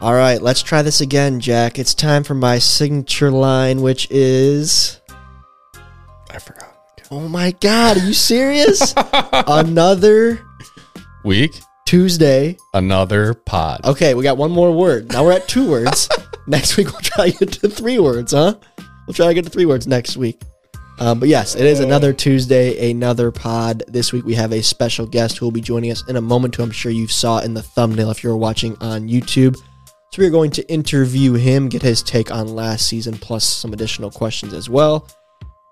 All right, let's try this again, Jack. It's time for my signature line, which is. I forgot. Oh my God, are you serious? Another Week, Tuesday. another pod. Okay, we got one more word. Now we're at two words. next week we'll try to get to three words, huh? We'll try to get to three words next week. Um, but yes, it is another Tuesday, another pod. This week we have a special guest who will be joining us in a moment who I'm sure you saw in the thumbnail if you're watching on YouTube. So we're going to interview him, get his take on last season, plus some additional questions as well.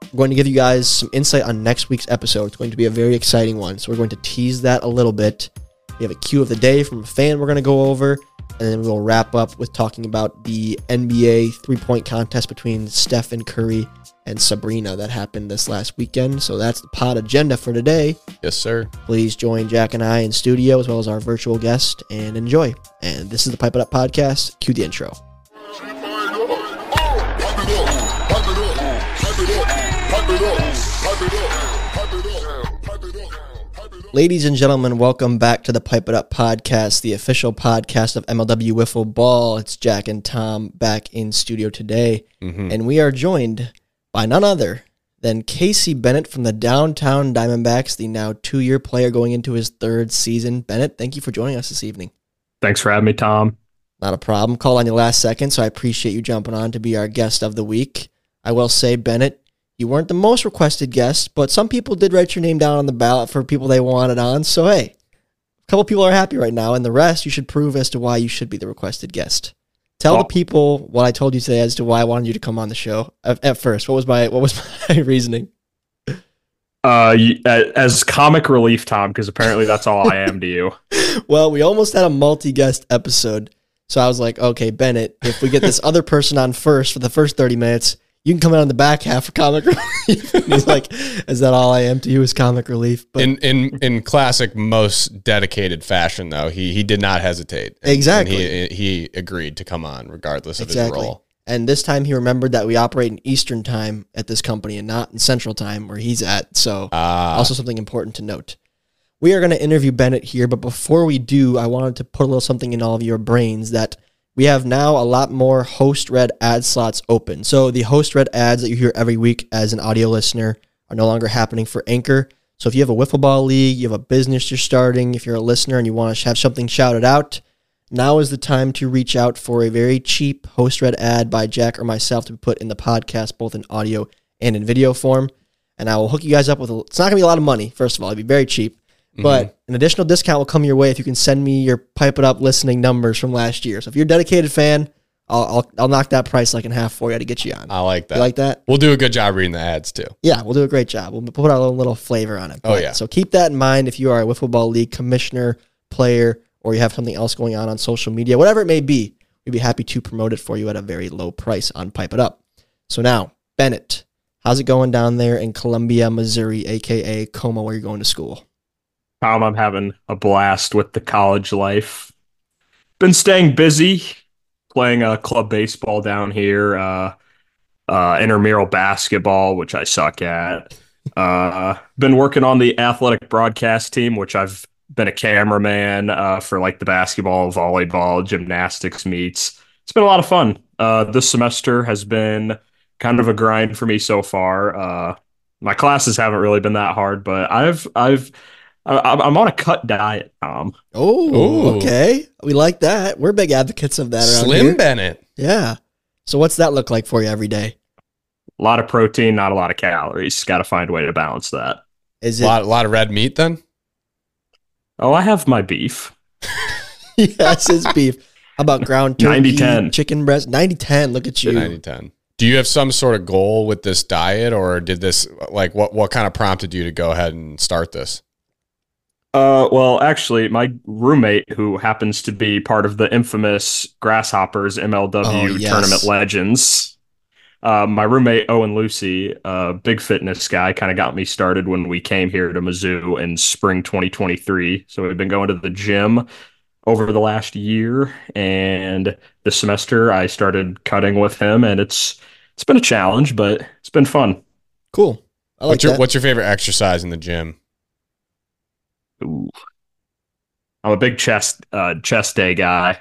I'm going to give you guys some insight on next week's episode. It's going to be a very exciting one. So we're going to tease that a little bit. We have a Q of the day from a fan we're going to go over, and then we'll wrap up with talking about the NBA three point contest between Steph and Curry and Sabrina that happened this last weekend. So that's the pod agenda for today. Yes, sir. Please join Jack and I in studio as well as our virtual guest and enjoy. And this is the Pipe It Up podcast. Cue the intro. Ladies and gentlemen, welcome back to the Pipe It Up podcast, the official podcast of MLW Wiffle Ball. It's Jack and Tom back in studio today, Mhm. and we are joined by none other than Casey Bennett from the Downtown Diamondbacks, the now two-year player going into his third season. Bennett, thank you for joining us this evening. Thanks for having me, Tom. Not a problem. Call on you last second, so I appreciate you jumping on to be our guest of the week. I will say, Bennett, you weren't the most requested guest, but some people did write your name down on the ballot for people they wanted on. So hey, a couple people are happy right now, and the rest you should prove as to why you should be the requested guest. Tell the people what I told you today as to why I wanted you to come on the show. At, at first, what was my what was my reasoning? Uh, uh, as comic relief, Tom, because apparently that's all I am to you. Well, we almost had a multi-guest episode, so I was like, okay, Bennett, if we get this other person on first for the first thirty minutes, you can come in on the back half for comic relief. And he's like, is that all I am to you is comic relief? But in in in classic, most dedicated fashion, though, he he did not hesitate. And- and Exactly. he he agreed to come on regardless of Exactly. his role. and this time he remembered that we operate in Eastern time at this company and not in Central time where he's at. So Ah, also something important to note. We are going to interview Bennett here, but before we do, I wanted to put a little something in all of your brains that we have now a lot more host read ad slots open. So the host read ads that you hear every week as an audio listener are no longer happening for Anchor. So if you have a wiffle ball league, you have a business you're starting, if you're a listener and you want to have something shouted out, now is the time to reach out for a very cheap host read ad by Jack or myself to be put in the podcast, both in audio and in video form. And I will hook you guys up with a, it's not gonna be a lot of money, first of all, it'll be very cheap. Mm-hmm. But an additional discount will come your way if you can send me your pipe it up listening numbers from last year. So if you're a dedicated fan, I'll I'll, I'll knock that price like in half for you to get you on. I like that. You like that? We'll do a good job reading the ads too. Yeah, we'll do a great job. We'll put our little, little flavor on it. Oh, yeah. So keep that in mind if you are a wiffle ball league commissioner, player, or you have something else going on on social media, whatever it may be. We'd be happy to promote it for you at a very low price on Pipe It Up. So now, Bennett, how's it going down there in Columbia, Missouri, aka Como, where you're going to school? Tom, I'm having a blast with the college life. Been staying busy, playing uh, club baseball down here, uh, uh, intramural basketball, which I suck at. Uh, been working on the athletic broadcast team, which I've been a cameraman uh, for like the basketball, volleyball, gymnastics meets. It's been a lot of fun. Uh, this semester has been kind of a grind for me so far. Uh, my classes haven't really been that hard, but I've I've I- I'm on a cut diet, Tom. Oh, okay. We like that. We're big advocates of that around Slim here. Bennett. Yeah. So what's that look like for you every day? A lot of protein, not a lot of calories. Got to find a way to balance that. Is A it lot, a lot of red meat then. Oh, I have my beef. yes, it's beef. How about ground turkey, 90-10. chicken breast? 90-10. Look at you. 90 10. Do you have some sort of goal with this diet, or did this like what what kind of prompted you to go ahead and start this? Uh, well, actually, my roommate, who happens to be part of the infamous Grasshoppers MLW Oh, yes. Tournament Legends, uh, my roommate Owen Lucy, uh, big fitness guy, kind of got me started when we came here to Mizzou in spring 2023. So we've been going to the gym over the last year, and this semester I started cutting with him, and it's it's been a challenge, but it's been fun. Cool. I like what's your that. What's your favorite exercise in the gym? Ooh. I'm a big chest uh, chest day guy.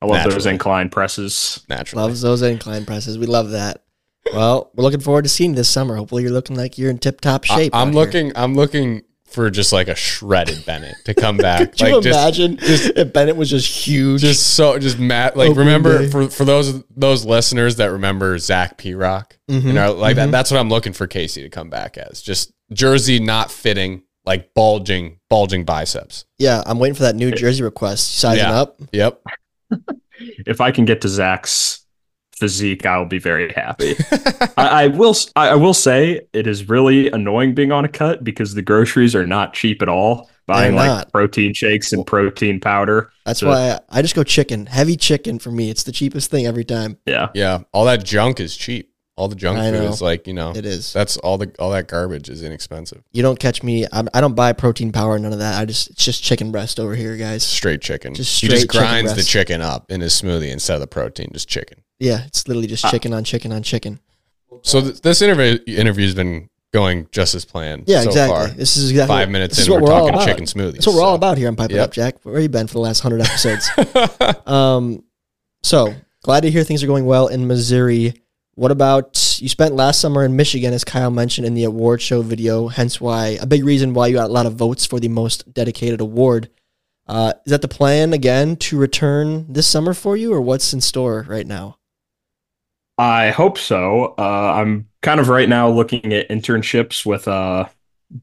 I love those Naturally. incline presses. naturally. Loves those incline presses. We love that. Well, we're looking forward to seeing this summer. Hopefully, you're looking like you're in tip top shape. I, shape. am out here. looking. I'm looking for just like a shredded Bennett to come back. Could you like just, imagine if Bennett was just huge? just so just Matt Like Opening remember day. for for those those listeners that remember Zach P Rock, Mhm, you know, like mhm. that. That's what I'm looking for Casey to come back as. Just jersey not fitting, like bulging bulging biceps. yeah, I'm waiting for that new jersey request. Sizing Yeah. up. Yep. If I can get to Zach's physique, I will be very happy. I, I will. s- I, I will say it is really annoying being on a cut because the groceries are not cheap at all. Buying They're like protein shakes and protein powder. That's So- why I, I just go chicken. Heavy chicken for me. It's the cheapest thing every time. Yeah. Yeah. All that junk is cheap. All the junk I food know. is like you know. It is. That's all the all that garbage is inexpensive. You don't catch me. I'm, I don't buy protein power. None of that. I just it's just chicken breast over here, guys. Straight chicken. Just straight he just straight chicken grinds the chicken up in his smoothie instead of the protein, just chicken. Yeah, it's literally just Ah. chicken on chicken on chicken. So th- this interview interview's been going just as planned. Yeah, so exactly. Far. This is exactly Five minutes this in, is what we're, we're all talking about. chicken smoothies. That's what we're all about here on Pipe It Yep. Up, Jack. Where you been for the last hundred episodes? um, so glad to hear things are going well in Missouri. What about you spent last summer in Michigan, as Kyle mentioned in the award show video? Hence, why a big reason why you got a lot of votes for the most dedicated award. Uh, is that the plan again to return this summer for you, or what's in store right now? I hope so. Uh, I'm kind of right now looking at internships with a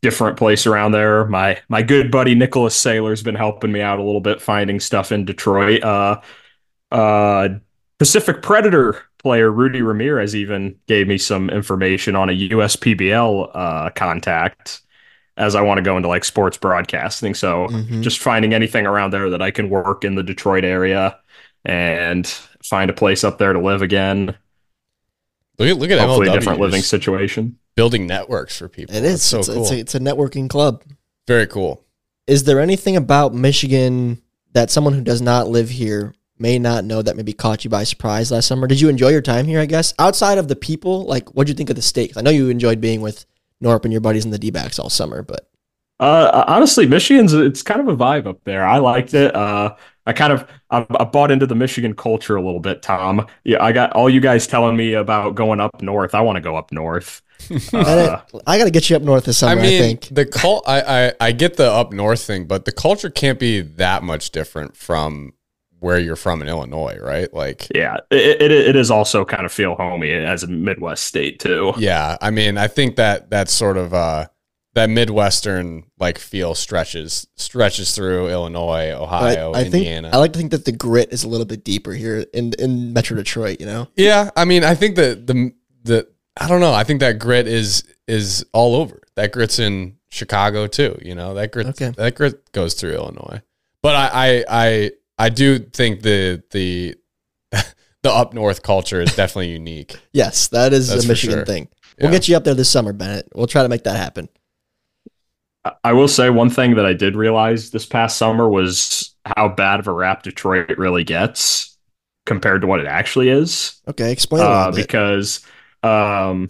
different place around there. My my good buddy Nicholas Sailor's been helping me out a little bit finding stuff in Detroit. Uh, uh, Pacific Predator player Rudy Ramirez even gave me some information on a USPBL uh, contact as I want to go into like sports broadcasting. So Mhm. just finding anything around there that I can work in the Detroit area and find a place up there to live again Look at look at hopefully MLW a different living situation. building networks for people. It That's so it's, cool. it's, a, it's a networking club. Very cool. Is there anything about Michigan that someone who does not live here may not know that maybe caught you by surprise last summer? Did you enjoy your time here, I guess? Outside of the people, like what'd you think of the state? I know you enjoyed being with Norp and your buddies in the D backs all summer, but Uh, honestly, Michigan's it's kind of a vibe up there. I liked it. Uh, I kind of I, I bought into the Michigan culture a little bit, Tom. Yeah, I got all you guys telling me about going up north. I want to go up north. Uh, I got to get you up north this summer, I I, think. the cult. I, I I get the up north thing, but the culture can't be that much different from where you're from in Illinois, right? Like, yeah, it, it it is also kind of feel homey as a Midwest state too. yeah. I mean, I think that that sort of uh that midwestern like feel stretches stretches through Illinois, Ohio, I think Indiana. I like to think that the grit is a little bit deeper here in in Metro Detroit. You know, Yeah, I mean, I think that the the I don't know. I think that grit is is all over. That grit's in Chicago too. You know that grit. Okay. That grit goes through Illinois. But I I I, I do think the the the up north culture is definitely unique. yes, that is That's a Michigan sure. thing. We'll Yeah. get you up there this summer, Bennett. We'll try to make that happen. I- I will say one thing that I did realize this past summer was how bad of a rap Detroit really gets compared to what it actually is. Okay, explain a uh, little bit. because um,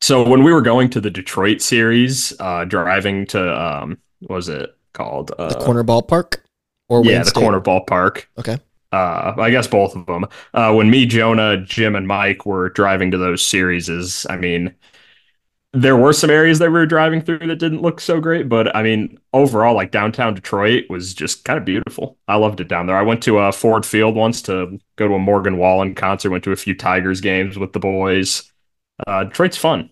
so when we were going to the Detroit series, uh, driving to um, what was it called? Uh, the corner ballpark, or yeah, Wayne the State? corner ballpark. Okay. Uh, I guess both of them. Uh, when me, Jonah, Jim, and Mike were driving to those series, is I mean, there were some areas that we were driving through that didn't look so great, but I mean, overall, like downtown Detroit was just kind of beautiful. I loved it down there. I went to uh, Ford Field once to go to a Morgan Wallen concert. Went to a few Tigers games with the boys. Uh, Detroit's fun.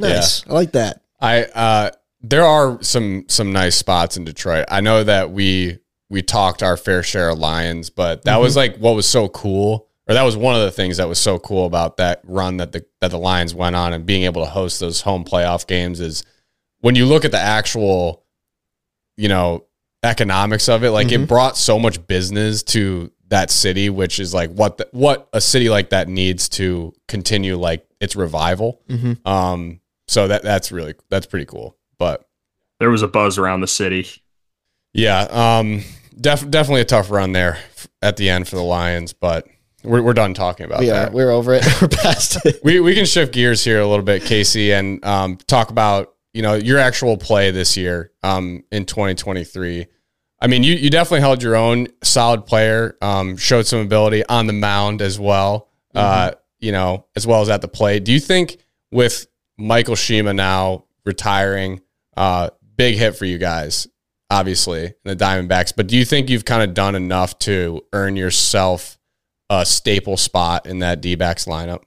Nice. I like that. I uh there are some some nice spots in Detroit. I know that we we talked our fair share of Lions, but that was like what was so cool, or that was one of the things that was so cool about that run that the that the Lions went on and being able to host those home playoff games is when you look at the actual, you know, economics of it, like it Mhm. brought so much business to that city, which is like what the, what a city like that needs to continue like its revival. Mm-hmm. Um, so that that's really that's pretty cool. But There was a buzz around the city. Yeah, um, def- definitely a tough run there f- at the end for the Lions. But we're we're done talking about We are. that. We're over it. We're past it. We we can shift gears here a little bit, Casey, and um, talk about you know your actual play this year um, in 2023. I mean, you you definitely held your own, solid player, um, showed some ability on the mound as well. Uh, you know, as well as at the plate. Do you think with Michael Shima now retiring, uh, big hit for you guys, obviously, the Diamondbacks, but do you think you've kind of done enough to earn yourself a staple spot in that D backs lineup?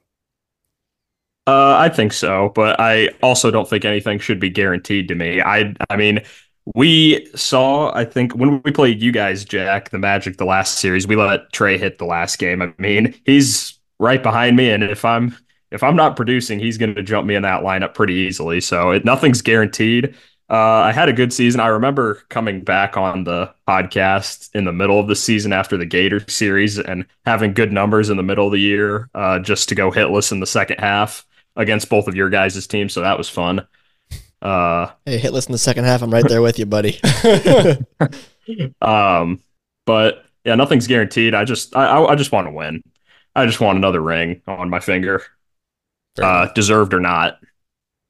Uh, I think so, but I also don't think anything should be guaranteed to me. I, I mean, we saw, I think, when we played you guys, Jack, the Magic, the last series, we let Trey hit the last game. I mean, he's right behind me, and if I'm if I'm not producing, he's going to jump me in that lineup pretty easily. So it, nothing's guaranteed. Uh, I had a good season. I remember coming back on the podcast in the middle of the season after the Gator series and having good numbers in the middle of the year uh, just to go hitless in the second half against both of your guys' teams. So that was fun. Uh, Hey, hitless in the second half. I'm right there with you, buddy. um, but yeah, nothing's guaranteed. I just I, I I just want to win. I just want another ring on my finger, uh, deserved or not.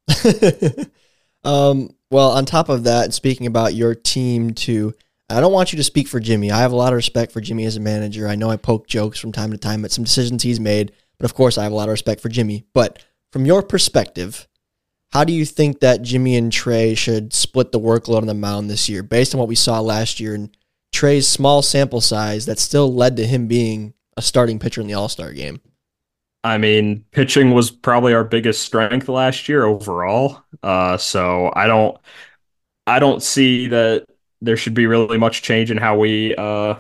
um, well, on top of that, speaking about your team too, I don't want you to speak for Jimmy. I have a lot of respect for Jimmy as a manager. I know I poke jokes from time to time at some decisions he's made, but of course I have a lot of respect for Jimmy. But from your perspective, how do you think that Jimmy and Trey should split the workload on the mound this year, based on what we saw last year and Trey's small sample size that still led to him being a starting pitcher in the All Star game? I mean, pitching was probably our biggest strength last year overall. Uh, so I don't, I don't see that there should be really much change in how we uh,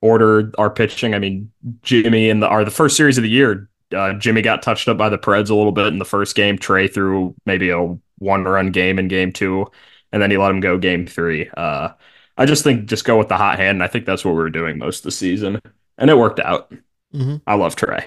order our pitching. I mean, Jimmy in the our the first series of the year, uh, Jimmy got touched up by the Preds a little bit in the first game. Trey threw maybe a one run game in game two, and then he let him go game three. Uh, I just think just go with the hot hand, and I think that's what we were doing most of the season, and it worked out. Mm-hmm. I love Trey.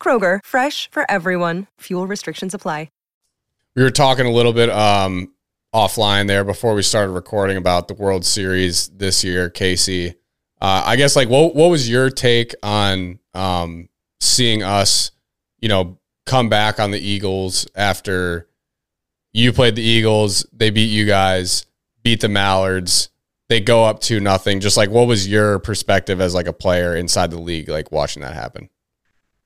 Kroger, fresh for everyone. Fuel restrictions apply. We were talking a little bit um, offline there before we started recording about the World Series this year, Casey. Uh, I guess like what what was your take on um, seeing us, you know, come back on the Eagles after you played the Eagles, they beat you guys, beat the Mallards, they go up to nothing. Just like what was your perspective as like a player inside the league, like watching that happen?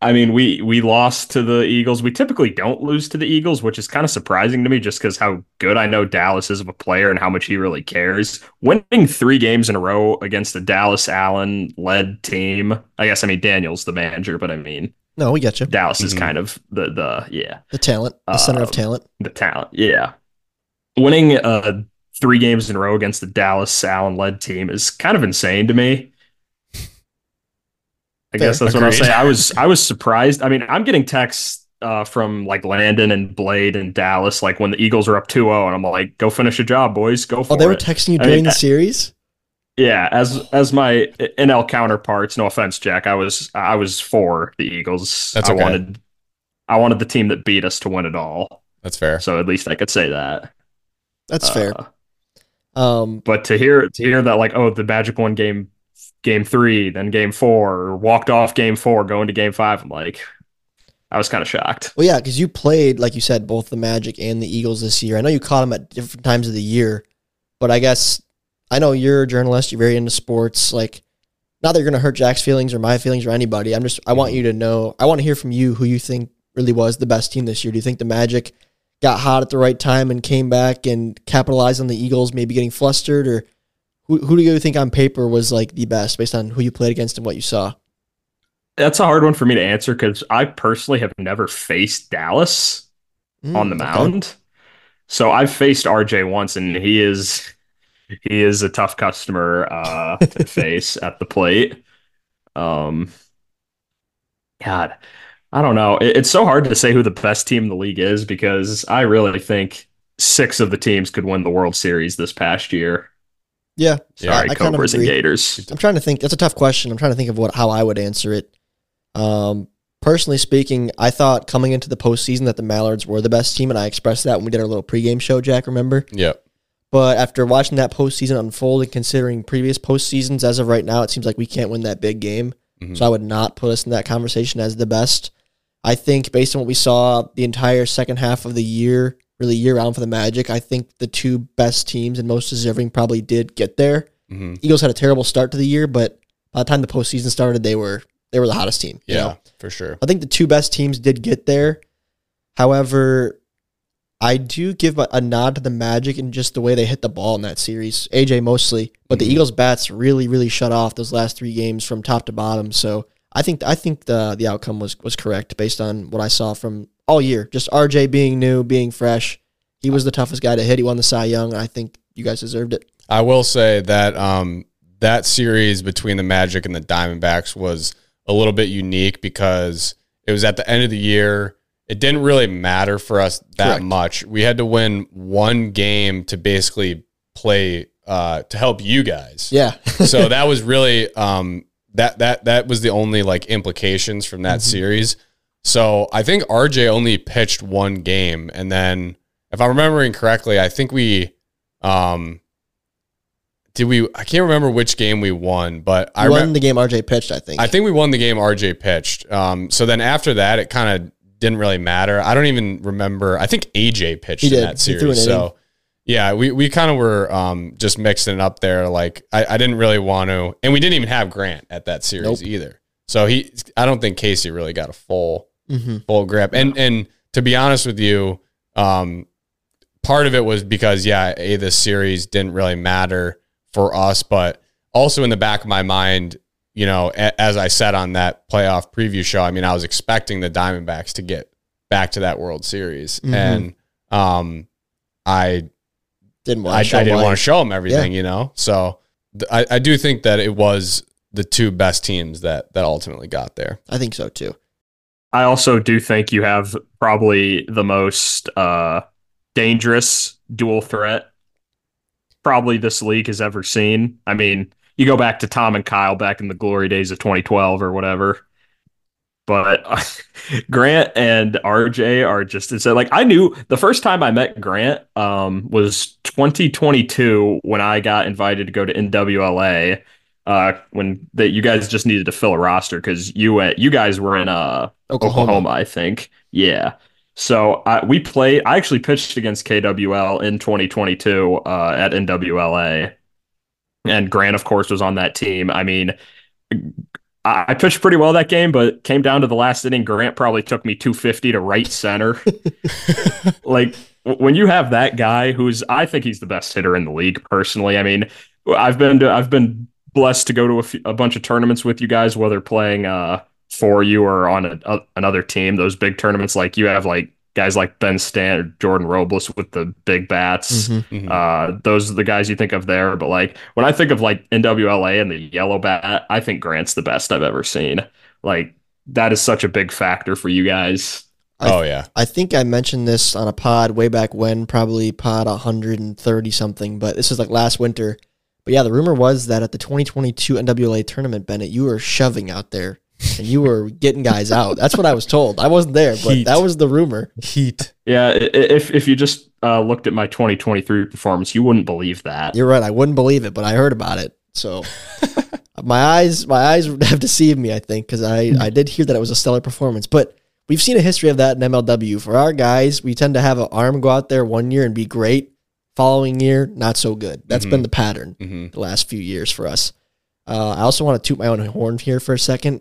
I mean, we we lost to the Eagles. We typically don't lose to the Eagles, which is kind of surprising to me just because how good I know Dallas is of a player and how much he really cares. Winning three games in a row against a Dallas Allen led team. I guess I mean Daniel's the manager, but I mean No, we get you. Dallas is Mhm. kind of the the yeah The talent, the center of Um, talent. the talent. Yeah. Winning uh three games in a row against the Dallas Allen led team is kind of insane to me. I Fair. guess that's what I'll Agreed. say. I was I was surprised. I mean, I'm getting texts uh, from like Landon and Blade and Dallas, like when the Eagles are up 2-0, and I'm like, go finish a job, boys. Go for it." Oh, they were it. texting you I during mean, the series. yeah, as as my NL counterparts, no offense, Jack. I was I was for the Eagles. That's I okay. wanted I wanted the team that beat us to win it all. That's fair. So at least I could say that. That's Uh, fair. Um, But to hear to hear that like oh the Magic won game game three then game four walked off game four going to game five I'm like I was kind of shocked. well, yeah, because you played, like you said, both the Magic and the Eagles this year. I know you caught them at different times of the year, but I guess I know you're a journalist. You're very into sports. Like, not that you're going to hurt Jack's feelings or my feelings or anybody. I'm just, I want you to know, I want to hear from you who you think really was the best team this year. Do you think the Magic got hot at the right time and came back and capitalized on the Eagles maybe getting flustered, or Who, who do you think on paper was like the best based on who you played against and what you saw? That's a hard one for me to answer because I personally have never faced Dallas on the Mm, okay. mound. So I've faced RJ once, and he is he is a tough customer uh, to face at the plate. Um, God, I don't know. It- it's so hard to say who the best team in the league is because I really think six of the teams could win the World Series this past year. Yeah. Yeah, Sorry, I kind of and. Gators. I'm trying to think. That's a tough question. I'm trying to think of what how I would answer it. Um, personally speaking, I thought coming into the postseason that the Mallards were the best team, and I expressed that when we did our little pregame show. Jack, remember? Yep. But after watching that postseason unfold and considering previous postseasons, as of right now, it seems like we can't win that big game. Mhm. So I would not put us in that conversation as the best. I think based on what we saw the entire second half of the year, really year round for the Magic, I think the two best teams and most deserving probably did get there. hmm Eagles had a terrible start to the year, but by the time the postseason started, they were they were the hottest team. you Yeah, know? for sure. I think the two best teams did get there. However, I do give a, nod to the Magic and just the way they hit the ball in that series. AJ mostly, but the Mhm. Eagles bats really, really shut off those last three games from top to bottom. So I think I think the the outcome was was correct based on what I saw from all year. Just RJ being new, being fresh. He was the toughest guy to hit. He won the Cy Young. I think you guys deserved it. I will say that um, that series between the Magic and the Diamondbacks was a little bit unique because it was at the end of the year. It didn't really matter for us that Correct. much. We had to win one game to basically play uh, to help you guys. Yeah. so that was really um, that that that was the only like implications from that Mm-hmm. series. So I think RJ only pitched one game, and then if I'm remembering correctly, I think we um did we I can't remember which game we won, but I won the game RJ pitched. I think. I think we won the game RJ pitched. Um, so then after that, it kind of didn't really matter. I don't even remember. I think AJ pitched He in that He threw an series. So yeah, we, we kind of were um, just mixing it up there. Like I, I didn't really want to, and we didn't even have Grant at that series Nope. either. So he, I don't think Casey really got a full hmm full grip. And and to be honest with you, um, part of it was because yeah, a this series didn't really matter for us, but also in the back of my mind, you know, a, as I said on that playoff preview show, I mean, I was expecting the Diamondbacks to get back to that World Series, Mhm. and um, I Didn't want. I, I to show didn't want to show them everything, you know. So th- I, I do think that it was the two best teams that that ultimately got there. I think so too. I also do think you have probably the most uh, dangerous dual threat probably this league has ever seen. I mean, you go back to Tom and Kyle back in the glory days of 2012 or whatever. But Grant and RJ are just it's like I knew the first time I met Grant um, was 2022 when I got invited to go to NWLA uh, when that you guys just needed to fill a roster because you went you guys were in uh Oklahoma. Oklahoma, I think. Yeah. So I, we played. I actually pitched against KWL in 2022 uh, at NWLA, and Grant, of course, was on that team. I mean, I, I pitched pretty well that game, but came down to the last inning. Grant probably took me 250 to right center. like when you have that guy, who's I think he's the best hitter in the league personally. I mean, I've been to, I've been blessed to go to a, bunch of tournaments with you guys, whether playing uh for you or on a, a- another team. Those big tournaments, like you have like guys like Ben Stan or Jordan Robles with the big bats. Mhm. Mhm. Uh, those are the guys you think of there. But like when I think of like NWLA and the yellow bat, I think Grant's the best I've ever seen. Like that is such a big factor for you guys. I- oh yeah. I think I mentioned this on a pod way back when, probably pod 130 something, but this was like last winter. But yeah, the rumor was that at the 2022 NWA tournament, Bennett, you were shoving out there and you were getting guys out. That's what I was told. I wasn't there, but Heat. that was the rumor. Heat. Yeah, i- i- if if you just uh, looked at my 2023 performance, you wouldn't believe that. You're right. I wouldn't believe it, but I heard about it. So my eyes, my eyes have deceived me. I think because I I did hear that it was a stellar performance, but we've seen a history of that in MLW. For our guys, we tend to have an arm go out there one year and be great. Following year, not so good. That's Mhm. been the pattern hmm the last few years for us. Uh, I also want to toot my own horn here for a second.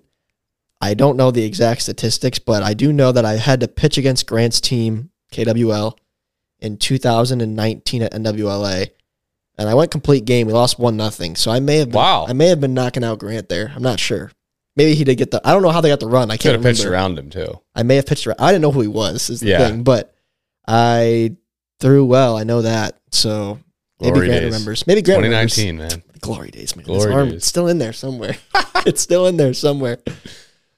I don't know the exact statistics, but I do know that I had to pitch against Grant's team, KWL, in 2019 at NWLA. and I went complete game. We lost one nothing. So I may have been, Wow. I may have been knocking out Grant there. I'm not sure. Maybe he did get the. I don't know how they got the run. I can't have pitched around him too. I may have pitched around. I didn't know who he was. Is the Yeah. thing, but I threw well. I know that. So maybe Glory Grant days. remembers. Maybe Grant remembers. 2019, man. Glory days, man. Glory This arm, days. It's still in there somewhere. it's still in there somewhere.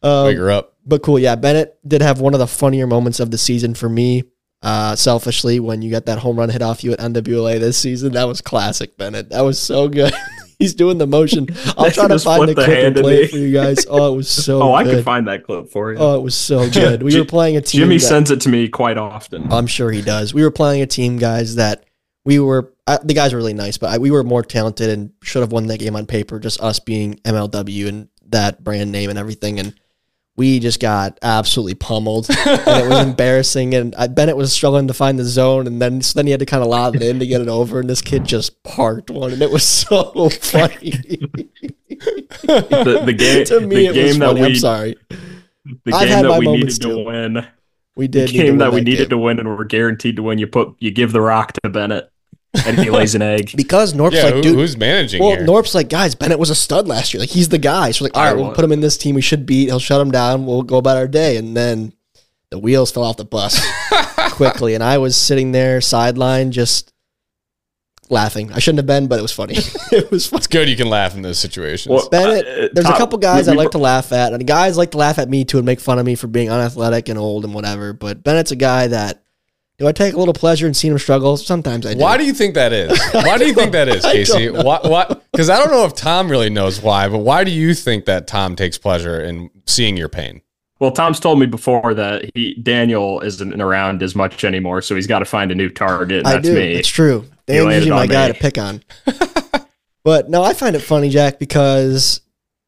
Um, Wake her up. but cool, yeah. Bennett did have one of the funnier moments of the season for me. Uh, selfishly, when you got that home run hit off you at NWLA this season, that was classic, Bennett. That was so good. He's doing the motion. I'll try to find the the clip and play it for you guys. Oh, it was so. oh, I good. could find that clip for you. Oh, it was so good. We were playing a team. Jimmy that- sends it to me quite often. I'm sure he does. We were playing a team, guys, that we were. Uh, the guys were really nice, but I, we were more talented and should have won that game on paper. Just us being MLW and that brand name and everything, and we just got absolutely pummeled, and it was embarrassing. And I, Bennett was struggling to find the zone, and then so then he had to kind of lob it in to get it over, and this kid just parked one, and it was so funny. The, the game, to me, the it game was that funny. we, I'm sorry. the I've game had my that we moments needed too. to win, We the did need to game win that we game. needed to win and we're guaranteed to win. You put, you give the rock to Bennett, and he lays an egg. because Norp's Yeah, like, who- dude, who's managing Well, here? Norp's like, guys, Bennett was a stud last year. Like, he's the guy. So, we're like, all I right, we'll put him in this team. We should beat. He'll shut him down. We'll go about our day. And then the wheels fell off the bus quickly. And I was sitting there, sideline, just laughing. I shouldn't have been, but it was funny. it was funny. it's good you can laugh in those situations. Well, Bennett, uh, there's a couple guys we- I like to laugh at, and guys like to laugh at me too and make fun of me for being unathletic and old and whatever. But Bennett's a guy that do I take a little pleasure in seeing him struggle? Sometimes I do. Why do you think that is? Why do you think that is, Casey? know. Why? Why? Because I don't know if Tom really knows why, but why do you think that Tom takes pleasure in seeing your pain? Well, Tom's told me before that he Daniel isn't around as much anymore, so he's got to find a new target. And I that's do. me. It's true. You Dan's usually my on guy to pick on. but no, I find it funny, Jack, because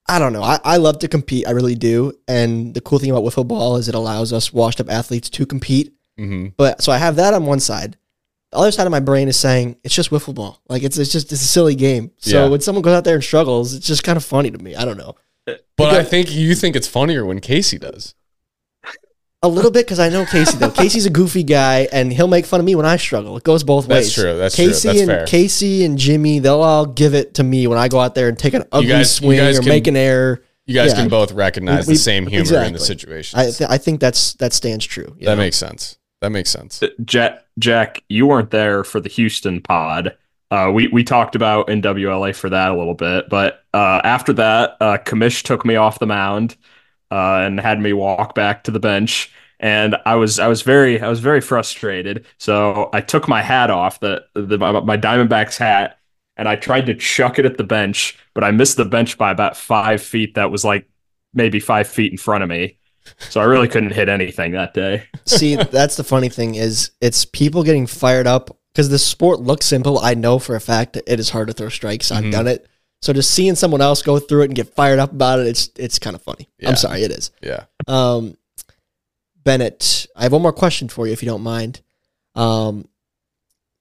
I don't know. I, I love to compete. I really do. And the cool thing about wiffle ball is it allows us washed up athletes to compete. Hmm But so I have that on one side. The other side of my brain is saying it's just wiffle ball. Like it's it's just it's a silly game. So Yeah. when someone goes out there and struggles, it's just kind of funny to me. I don't know. But I think you think it's funnier when Casey does. A little bit because I know Casey though. Casey's a goofy guy, and he'll make fun of me when I struggle. It goes both That's ways. true, that's true, Casey that's and fair. Casey and Jimmy, they'll all give it to me when I go out there and take an ugly guys- you swing guys or can- make an error. You guys Yeah. can both recognize We- the same humor in exactly. the situation. I th- I think that's that stands true. you that know? makes sense. That makes sense. Jack, Jack, you weren't there for the Houston pod. Uh, we we talked about NWLA for that a little bit, but uh, after that, uh, Kamish took me off the mound uh, and had me walk back to the bench, and I was I was very I was very frustrated. So I took my hat off the the my, my Diamondbacks hat, and I tried to chuck it at the bench, but I missed the bench by about five feet. That was like maybe five feet in front of me. So I really couldn't hit anything that day. See, that's the funny thing is it's people getting fired up because the sport looks simple. I know for a fact that it is hard to throw strikes. I've Mhm. done it. So just seeing someone else go through it and get fired up about it, it's it's kind of funny. Yeah. I'm sorry, it is. Yeah. Um, Bennett, I have one more question for you if you don't mind. Um,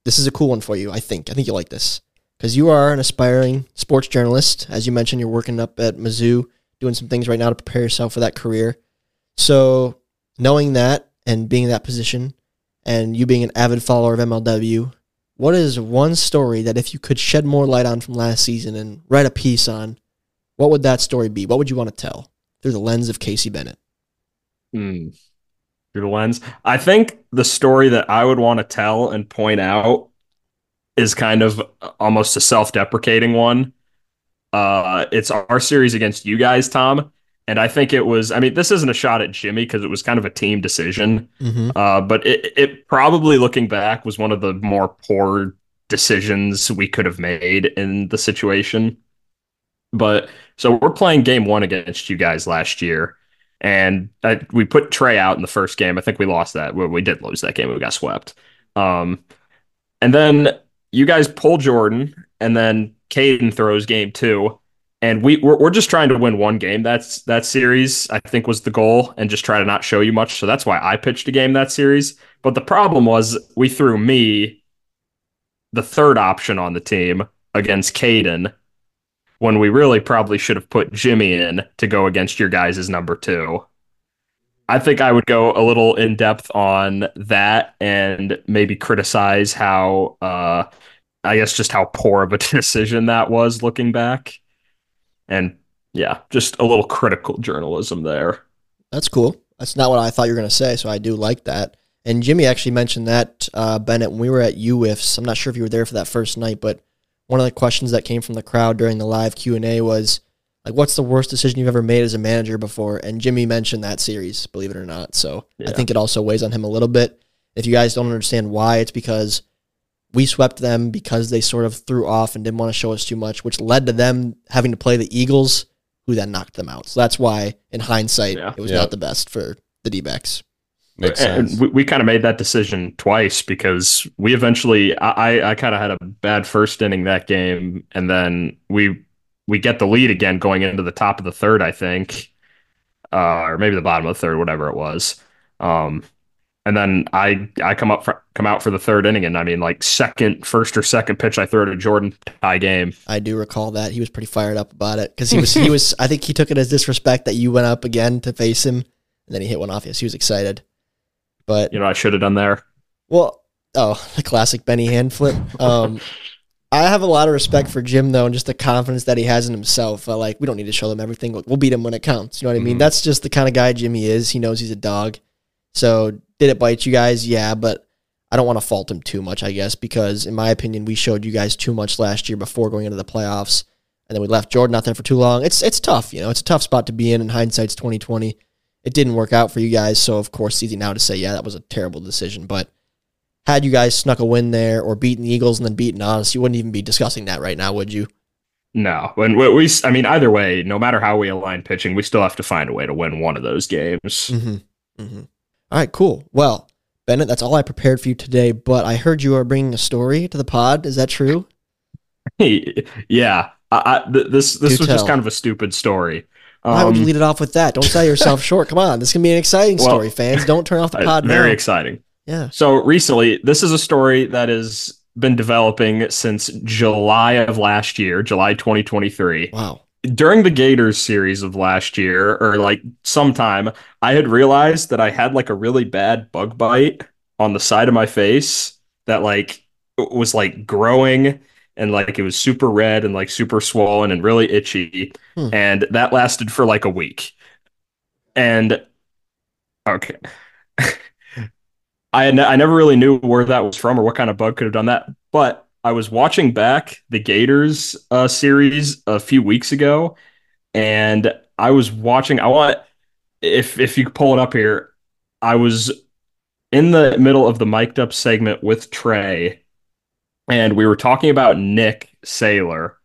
this is a cool one for you. I think. I think you'll like this because you are an aspiring sports journalist. As you mentioned, you're working up at Mizzou, doing some things right now to prepare yourself for that career. So, knowing that and being in that position, and you being an avid follower of MLW, what is one story that if you could shed more light on from last season and write a piece on, what would that story be? What would you want to tell through the lens of Casey Bennett? Hmm. Through the lens. I think the story that I would want to tell and point out is kind of almost a self-deprecating one. Uh, it's our series against you guys, Tom. And I think it was, I mean, this isn't a shot at Jimmy because it was kind of a team decision. Mm-hmm. Uh, but it, it probably looking back was one of the more poor decisions we could have made in the situation. But so we're playing game one against you guys last year, and I, we put Trey out in the first game. I think we lost that. We, we did lose that game. We got swept. Um, and then you guys pull Jordan, and then Caden throws game two. And we we're, we're just trying to win one game. That's that series. I think was the goal, and just try to not show you much. So that's why I pitched a game that series. But the problem was we threw me, the third option on the team, against Caden, when we really probably should have put Jimmy in to go against your guys' number two. I think I would go a little in depth on that and maybe criticize how uh, I guess just how poor of a decision that was looking back. And yeah, just a little critical journalism there. That's cool. That's not what I thought you were going to say, so I do like that. And Jimmy actually mentioned that uh, Bennett when we were at UWIFs. I'm not sure if you were there for that first night, but one of the questions that came from the crowd during the live Q and A was like, "What's the worst decision you've ever made as a manager before?" And Jimmy mentioned that series, believe it or not. So I think it also weighs on him a little bit. If you guys don't understand why, it's because we swept them because they sort of threw off and didn't want to show us too much, which led to them having to play the Eagles, who then knocked them out. So that's why, in hindsight, Yeah. it was Yeah. not the best for the D backs. Makes and sense. we, we kind of made that decision twice because we eventually I, I, I kind of had a bad first inning that game and then we we get the lead again going into the top of the third I think uh, or maybe the bottom of the third whatever it was um and then I I come up for, come out for the third inning and I mean like second first or second pitch I throw to Jordan tie game I do recall that he was pretty fired up about it because he was he was I think he took it as disrespect that you went up again to face him and then he hit one off. Yes, he was excited, but you know I should have done there well, oh, the classic Benny hand flip. Um, I have a lot of respect for Jim though, and just the confidence that he has in himself. Uh, like we don't need to show them everything. We'll beat him when it counts. You know what I mean? Mhm. That's just the kind of guy Jimmy is. He knows he's a dog. So did it bite you guys? Yeah, but I don't want to fault him too much, I guess, because in my opinion, we showed you guys too much last year before going into the playoffs, and then we left Jordan out there for too long. It's it's tough, you know. It's a tough spot to be in. In hindsight's twenty twenty. It didn't work out for you guys, so of course it's easy now to say, yeah, that was a terrible decision. But had you guys snuck a win there or beaten the Eagles and then beaten us, you wouldn't even be discussing that right now, would you? no when we, we I mean either way no matter how we align pitching we still have to find a way to win one of those games Mm-hmm. Mm-hmm. All right, cool. Well, Bennett, that's all I prepared for you today. But I heard you are bringing a story to the pod. Is that true? yeah, I, I, th- this this Do was just kind of a stupid story. Why would you Um, lead it off with that? Don't sell yourself short. Come on, this can be an exciting Well, story, fans. Don't turn off the pod very now. exciting. yeah. So recently, this is a story that has been developing since July of last year, July 2023. Wow. During the Gators series of last year, or like sometime, I had realized that I had like a really bad bug bite on the side of my face that like was like growing and like it was super red and like super swollen and really itchy. Hmm. And that lasted for like a week. And okay. I I never really knew where that was from or what kind of bug could have done that. But I was watching back the Gators uh, series a few weeks ago, and I was watching. I want if if you could pull it up here. I was in the middle of the mic'd up segment with Trey, and we were talking about Nick Sailor,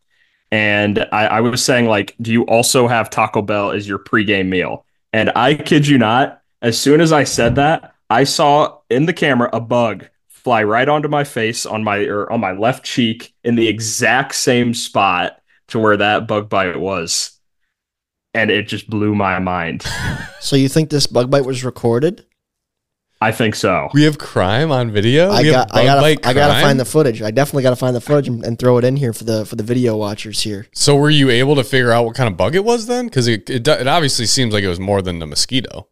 and I, I was saying like, do you also have Taco Bell as your pregame meal? And I kid you not, as soon as I said that, I saw in the camera a bug fly right onto my face on my or on my left cheek in the exact same spot to where that bug bite was. And it just blew my mind. So you think this bug bite was recorded? I think so. We have crime on video. I We have got. I gotta. bite I gotta find the footage. I definitely gotta find the footage and, and throw it in here for the for the video watchers here. So were you able to figure out what kind of bug it was then? Because it, it it obviously seems like it was more than the mosquito.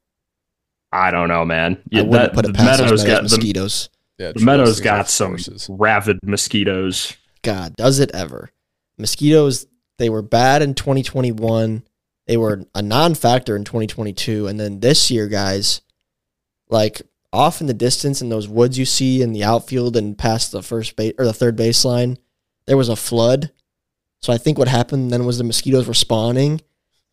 I don't know, man. I Yeah, wouldn't that, put the it past those Meadows Meadows got the, mosquitoes. Yeah, the Meadows trust got some forces. rabid mosquitoes. God, does it ever? Mosquitoes, they were bad in 2021. They were a non-factor in 2022, and then this year, guys, like off in the distance in those woods you see in the outfield and past the first base or the third baseline, there was a flood. So I think what happened then was the mosquitoes were spawning,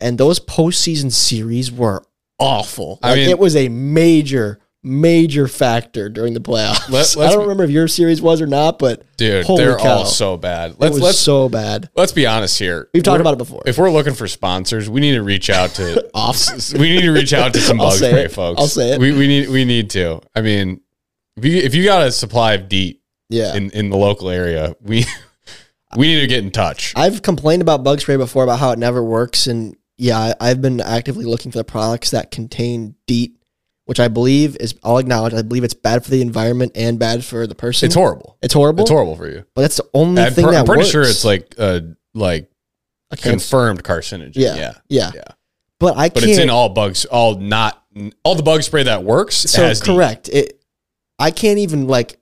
and those postseason series were awful. I mean- it was a major, major factor during the playoffs. Let- I don't remember if your series was or not, but Dude, they're cow. all so bad. it Let's was let's so bad. let's be honest here. We've talked We're- about it before. If we're looking for sponsors, we need to reach out to Off. we need to reach out to some bug spray it. folks. I'll say it. We, we need we need to. I mean, if you if you got a supply of DEET Yeah. in, in the local area, we we need to get in touch. I've complained about bug spray before about how it never works. And yeah, I, I've been actively looking for the products that contain DEET, which I believe is, I'll acknowledge, I believe it's bad for the environment and bad for the person. It's horrible. It's horrible. It's horrible for you. But that's the only I'm, thing pr- that I'm pretty works. sure it's like uh like a confirmed carcinogen. Yeah. yeah, Yeah. yeah. But I But can't. But it's in all bugs, all not all the bug spray that works. so correct. It. I can't even like.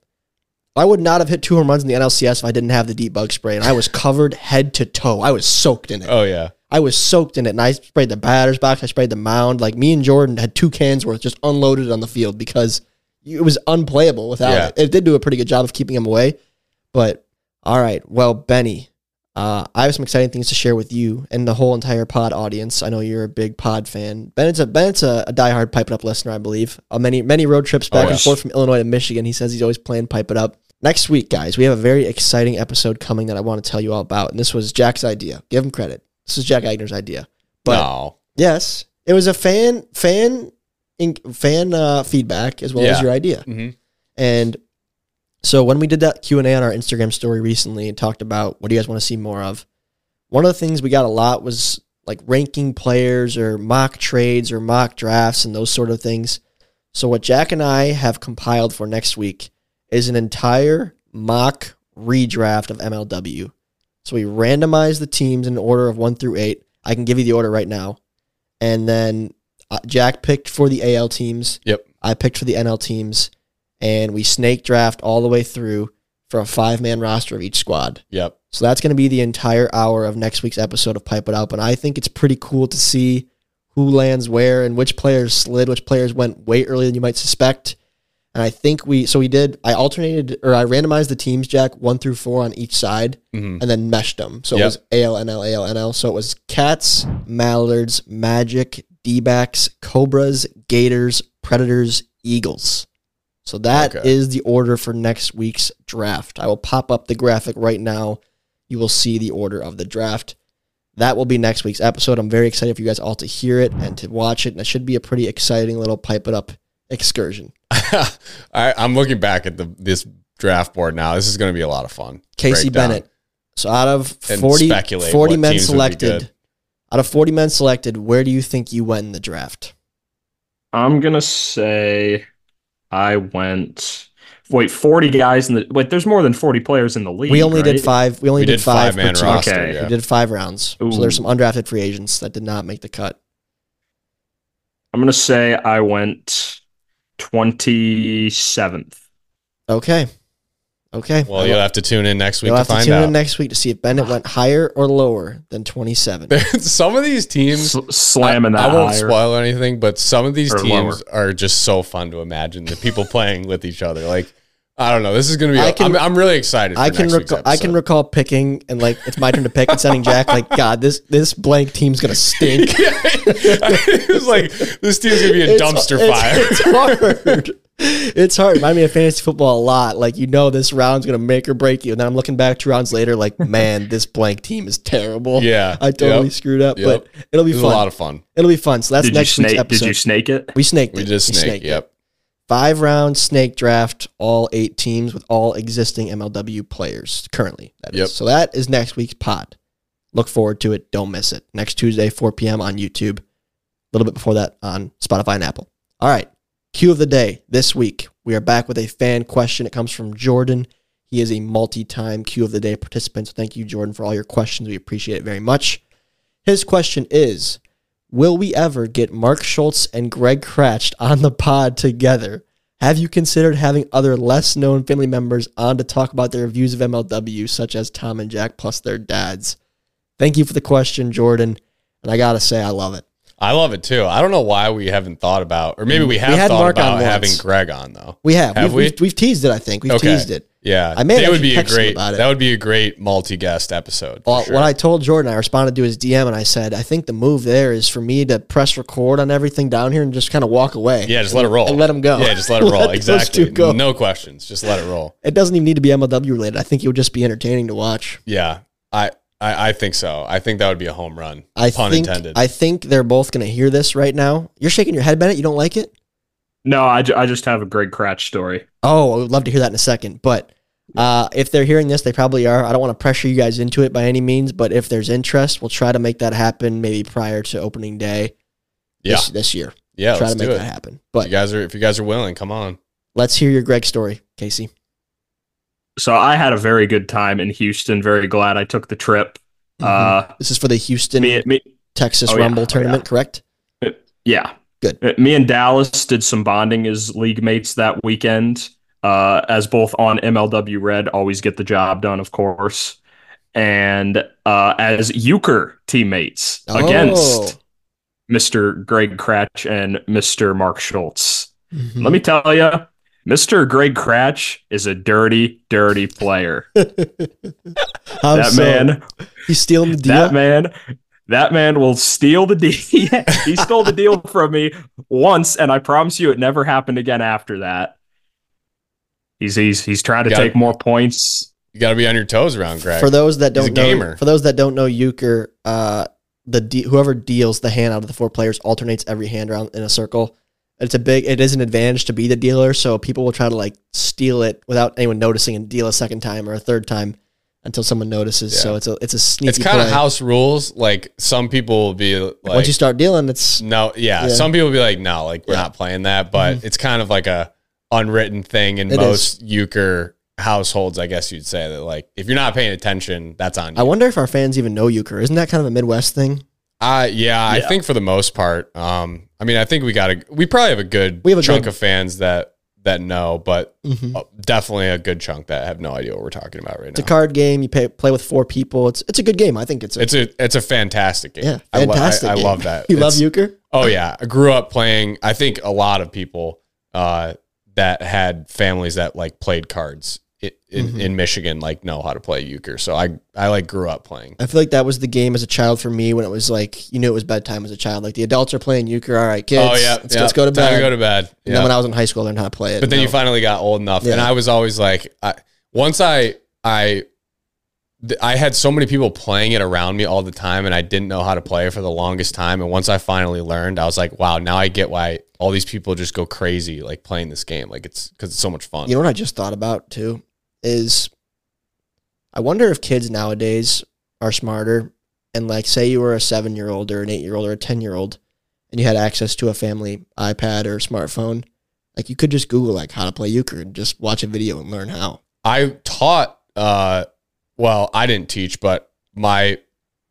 I would not have hit two home runs in the NLCS if I didn't have the DEET bug spray, and I was covered head to toe. I was soaked in it. Oh yeah. I was soaked in it, and I sprayed the batter's box. I sprayed the mound. Like me and Jordan had two cans worth just unloaded on the field because it was unplayable without Yeah. it. It did do a pretty good job of keeping him away, but all right. Well, Benny, uh, I have some exciting things to share with you and the whole entire pod audience. I know you're a big pod fan. Bennett's a Bennett's a, a diehard Pipe It Up listener, I believe. Uh, many many road trips back Oh, and forth from Illinois to Michigan. He says he's always playing Pipe It Up. Next week, guys, we have a very exciting episode coming that I want to tell you all about, and this was Jack's idea. Give him credit. This is Jack Agner's idea. But no. yes, it was a fan fan in, fan uh, feedback as well as your idea. Mhm. And so when we did that Q and A on our Instagram story recently and talked about what do you guys want to see more of, one of the things we got a lot was like ranking players or mock trades or mock drafts and those sort of things. So what Jack and I have compiled for next week is an entire mock redraft of MLW. So we randomize the teams in order of one through eight. I can give you the order right now, and then uh, Jack picked for the AL teams. Yep. I picked for the NL teams, and we snake draft all the way through for a five man roster of each squad. Yep. So that's going to be the entire hour of next week's episode of Pipe It Up. And I think it's pretty cool to see who lands where and which players slid, which players went way earlier than you might suspect. And I think we, so we did, I alternated or I randomized the teams, Jack, one through four on each side Mhm. and then meshed them. So Yep. it was AL, NL, AL, NL. So it was Cats, Mallards, Magic, D backs, Cobras, Gators, Predators, Eagles. So that is Okay. the order for next week's draft. I will pop up the graphic right now. You will see the order of the draft. That will be next week's episode. I'm very excited for you guys all to hear it and to watch it. And it should be a pretty exciting little pipe it up excursion. I, I'm looking back at the this draft board now. This is going to be a lot of fun. Casey Breakdown. Bennett. So out of And 40, 40 men teams would be selected, out of 40 men selected, where do you think you went in the draft? I'm gonna say I went. Wait, 40 guys in the. Wait, there's more than 40 players in the league. We only did five. We only We did, did five, per five-man roster. Okay. yeah. We did five rounds. So there's some undrafted free agents that did not make the cut. I'm gonna say I went 27th. Okay. Okay. Well, you'll have to tune in next week You'll to have to find tune out. in next week to see if Bennett went higher or lower than 27. some of these teams, S- slamming I, that I won't higher. spoil anything, but some of these Or teams are just so fun to imagine. The people playing with each other, like I don't know. This is going to be. I I can- am I'm really excited. For I can next week's recall, I can recall picking and like it's my turn to pick and sending Jack like God this this blank team's gonna stink. yeah. it was like this team's gonna be a It's- dumpster it's- fire. It's hard. It's hard. Remind me of fantasy football a lot. Like you know this round's gonna make or break you, and then I'm looking back two rounds later, like man, this blank team is terrible. Yeah. I totally Yep. screwed up, Yep. but it'll be It fun. a lot of fun. it'll be fun. So that's Did you next week's episode. Did you snake it? we snaked We it. just snake. snaked it. Five round snake draft, all eight teams with all existing MLW players currently. That is. Yep. So that is next week's pod. Look forward to it. Don't miss it. Next Tuesday, 4 p.m. on YouTube. A little bit before that on Spotify and Apple. All right. Q of the day this week. We are back with a fan question. It comes from Jordan. He is a multi time Q of the Day participant. So thank you, Jordan, for all your questions. We appreciate it very much. His question is Will we ever get Mark Schultz and Greg Kratch on the pod together? Have you considered having other less known family members on to talk about their views of MLW, such as Tom and Jack plus their dads? Thank you for the question, Jordan. And I got to say, I love it. I love it too. I don't know why we haven't thought about, or maybe we have had thought Mark about having Greg on though. We have. Have we've, we? We've, we've teased it, I think. We've Okay. teased it. Yeah, I may They would be a great. about it. That would be a great multi-guest episode. Well, sure. When I told Jordan, I responded to his DM and I said, I think the move there is for me to press record on everything down here and just kind of walk away. yeah, just let it roll And let him go. Yeah, just let it roll. Let exactly. go. No questions. Just let it roll. It doesn't even need to be MLW related. I think it would just be entertaining to watch. Yeah, I, I, I think so. I think that would be a home run. I Pun think intended. I think they're both going to hear this right now. You're shaking your head, Bennett. You don't like it? No, I, ju- I just have a Greg Kratch story. Oh, I would love to hear that in a second. But uh, if they're hearing this, they probably are. I don't want to pressure you guys into it by any means, but if there's interest, we'll try to make that happen maybe prior to opening day yeah, this, this year. yeah. try Let's to make do it. that happen. If But you guys are, if you guys are willing, come on. let's hear your Greg story, Casey. So I had a very good time in Houston. Very glad I took the trip. Uh, This is for the Houston, me, me, Texas Oh, yeah. Rumble Oh, tournament, correct? yeah, Good. Uh, Me and Dallas did some bonding as league mates that weekend. uh, as both on MLW Red, always get the job done, of course, and uh, as Euchre teammates Oh. against Mr. Greg Cratch and Mr. Mark Schultz. Mhm. Let me tell you, Mr. Greg Cratch is a dirty, dirty player. That so? man, he's stealing the deal. that man, that man will steal the deal. he stole the deal from me once, and I promise you, it never happened again after that. He's he's he's trying to Got take more points. You got to be on your toes around Greg. For those that don't know, gamer. for those that don't know euchre, uh, the de- whoever deals the hand out of the four players alternates every hand around in a circle. It's a big. It is an advantage to be the dealer, so people will try to like steal it without anyone noticing and deal a second time or a third time until someone notices. So it's a it's a sneaky. it's kind of house rules. Like some people will be like, once you start dealing, it's no, yeah, Yeah. Some people will be like, no, like we're Yeah. not playing that. But it's kind of like a unwritten thing in It most euchre households, I guess you'd say that like if you're not paying attention, that's on I wonder if our fans even know euchre. Isn't that kind of a Midwest thing? Uh, yeah, I think for the most part. Um, I mean, I think we got a we probably have a good We have a chunk good- of fans that that know, but Mhm. uh, definitely a good chunk that have no idea what we're talking about right now. It's a card game. You pay, play with four people. It's it's a good game. I think it's a It's a it's a fantastic game. yeah I lo- I- fantastic. I, love that. You love euchre? Oh yeah, I grew up playing. I think a lot of people uh, that had families that like played cards in, Mhm. in Michigan like know how to play euchre. So I I like grew up playing. I feel like that was the game as a child for me when it was like you knew it was bedtime as a child. Like the adults are playing euchre. All right, kids. oh yeah, let's, yeah. let's go to bed. Time bed. go to bed. And Yeah. then when I was in high school, I learned how to play it. but then you No. finally got old enough, and I was always like, I, once I I I had so many people playing it around me all the time, and I didn't know how to play for the longest time. And once I finally learned, I was like, wow, now I get why all these people just go crazy like playing this game. Like it's because it's so much fun. You know what I just thought about too is I wonder if kids nowadays are smarter and like say you were a seven year old or an eight year old or a ten year old and you had access to a family iPad or smartphone, like you could just Google like how to play euchre and just watch a video and learn how. I taught. Uh, well, I didn't teach, but my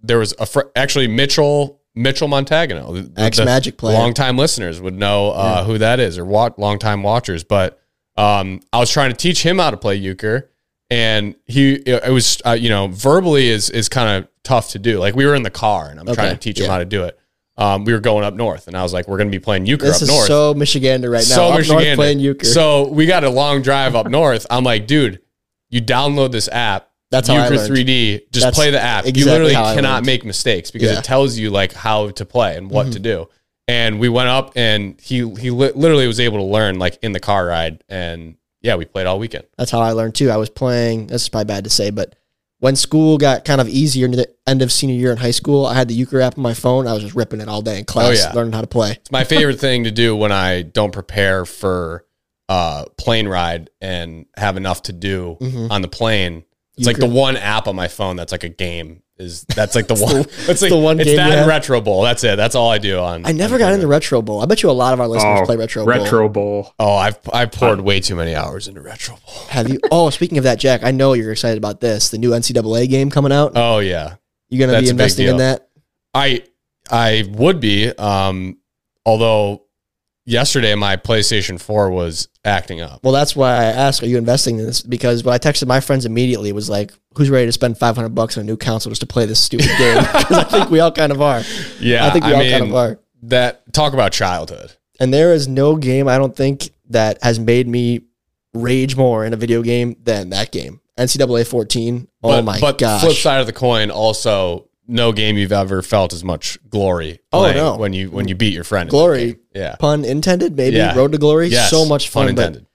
there was a fr- actually Mitchell Mitchell Montagano, Ex Magic player. longtime listeners would know uh, Yeah. who that is or wa- longtime watchers. But um, I was trying to teach him how to play euchre, and he it was uh, you know verbally is is kind of tough to do. Like we were in the car, and I'm trying to teach him yeah. how to do it. Um, we were going up north, and I was like, "We're going to be playing euchre This up is north." so Michigander right now. so Up north playing euchre. So we got a long drive up north. I'm like, dude, you download this app. That's how Euchre 3D. Just That's play the app. you literally cannot make mistakes because Yeah. it tells you like how to play and what Mhm. to do. And we went up and he he li- literally was able to learn like in the car ride. And yeah, we played all weekend. That's how I learned too. I was playing. This is probably bad to say, but when school got kind of easier near the end of senior year in high school, I had the euchre app on my phone. I was just ripping it all day in class, Oh, yeah. learning how to play. It's my favorite thing to do when I don't prepare for uh plane ride and have enough to do Mhm. on the plane. It's like the one app on my phone that's like a game. Is that's like the one? That's like the one It's game that and? Retro Bowl. That's it. That's all I do on. I never on got Plane into Retro Bowl. I bet you a lot of our listeners Oh, play Retro Bowl. Retro Bowl. Oh, I've I poured way too many hours into Retro Bowl. Have you? Oh, speaking of that, Jack, I know you're excited about this. The new NCAA game coming out. Oh yeah, You're going to that's be big investing in deal. that. I I would be. Um, although yesterday my PlayStation Four was acting up. Well, that's why I asked, are you investing in this? Because when I texted my friends immediately, it was like, who's ready to spend 500 bucks on a new console just to play this stupid game? Because I think we all kind of are. Yeah, I think we I all mean kind of are. that. Talk about childhood. And there is no game I don't think that has made me rage more in a video game than that game. NCAA 14. Oh But, my but gosh. flip side of the coin, also no game you've ever felt as much glory. Oh, no. when you when you beat your friend. Glory. Yeah. Pun intended, maybe. Yeah. Road to Glory. Yes, So much pun fun. But intended.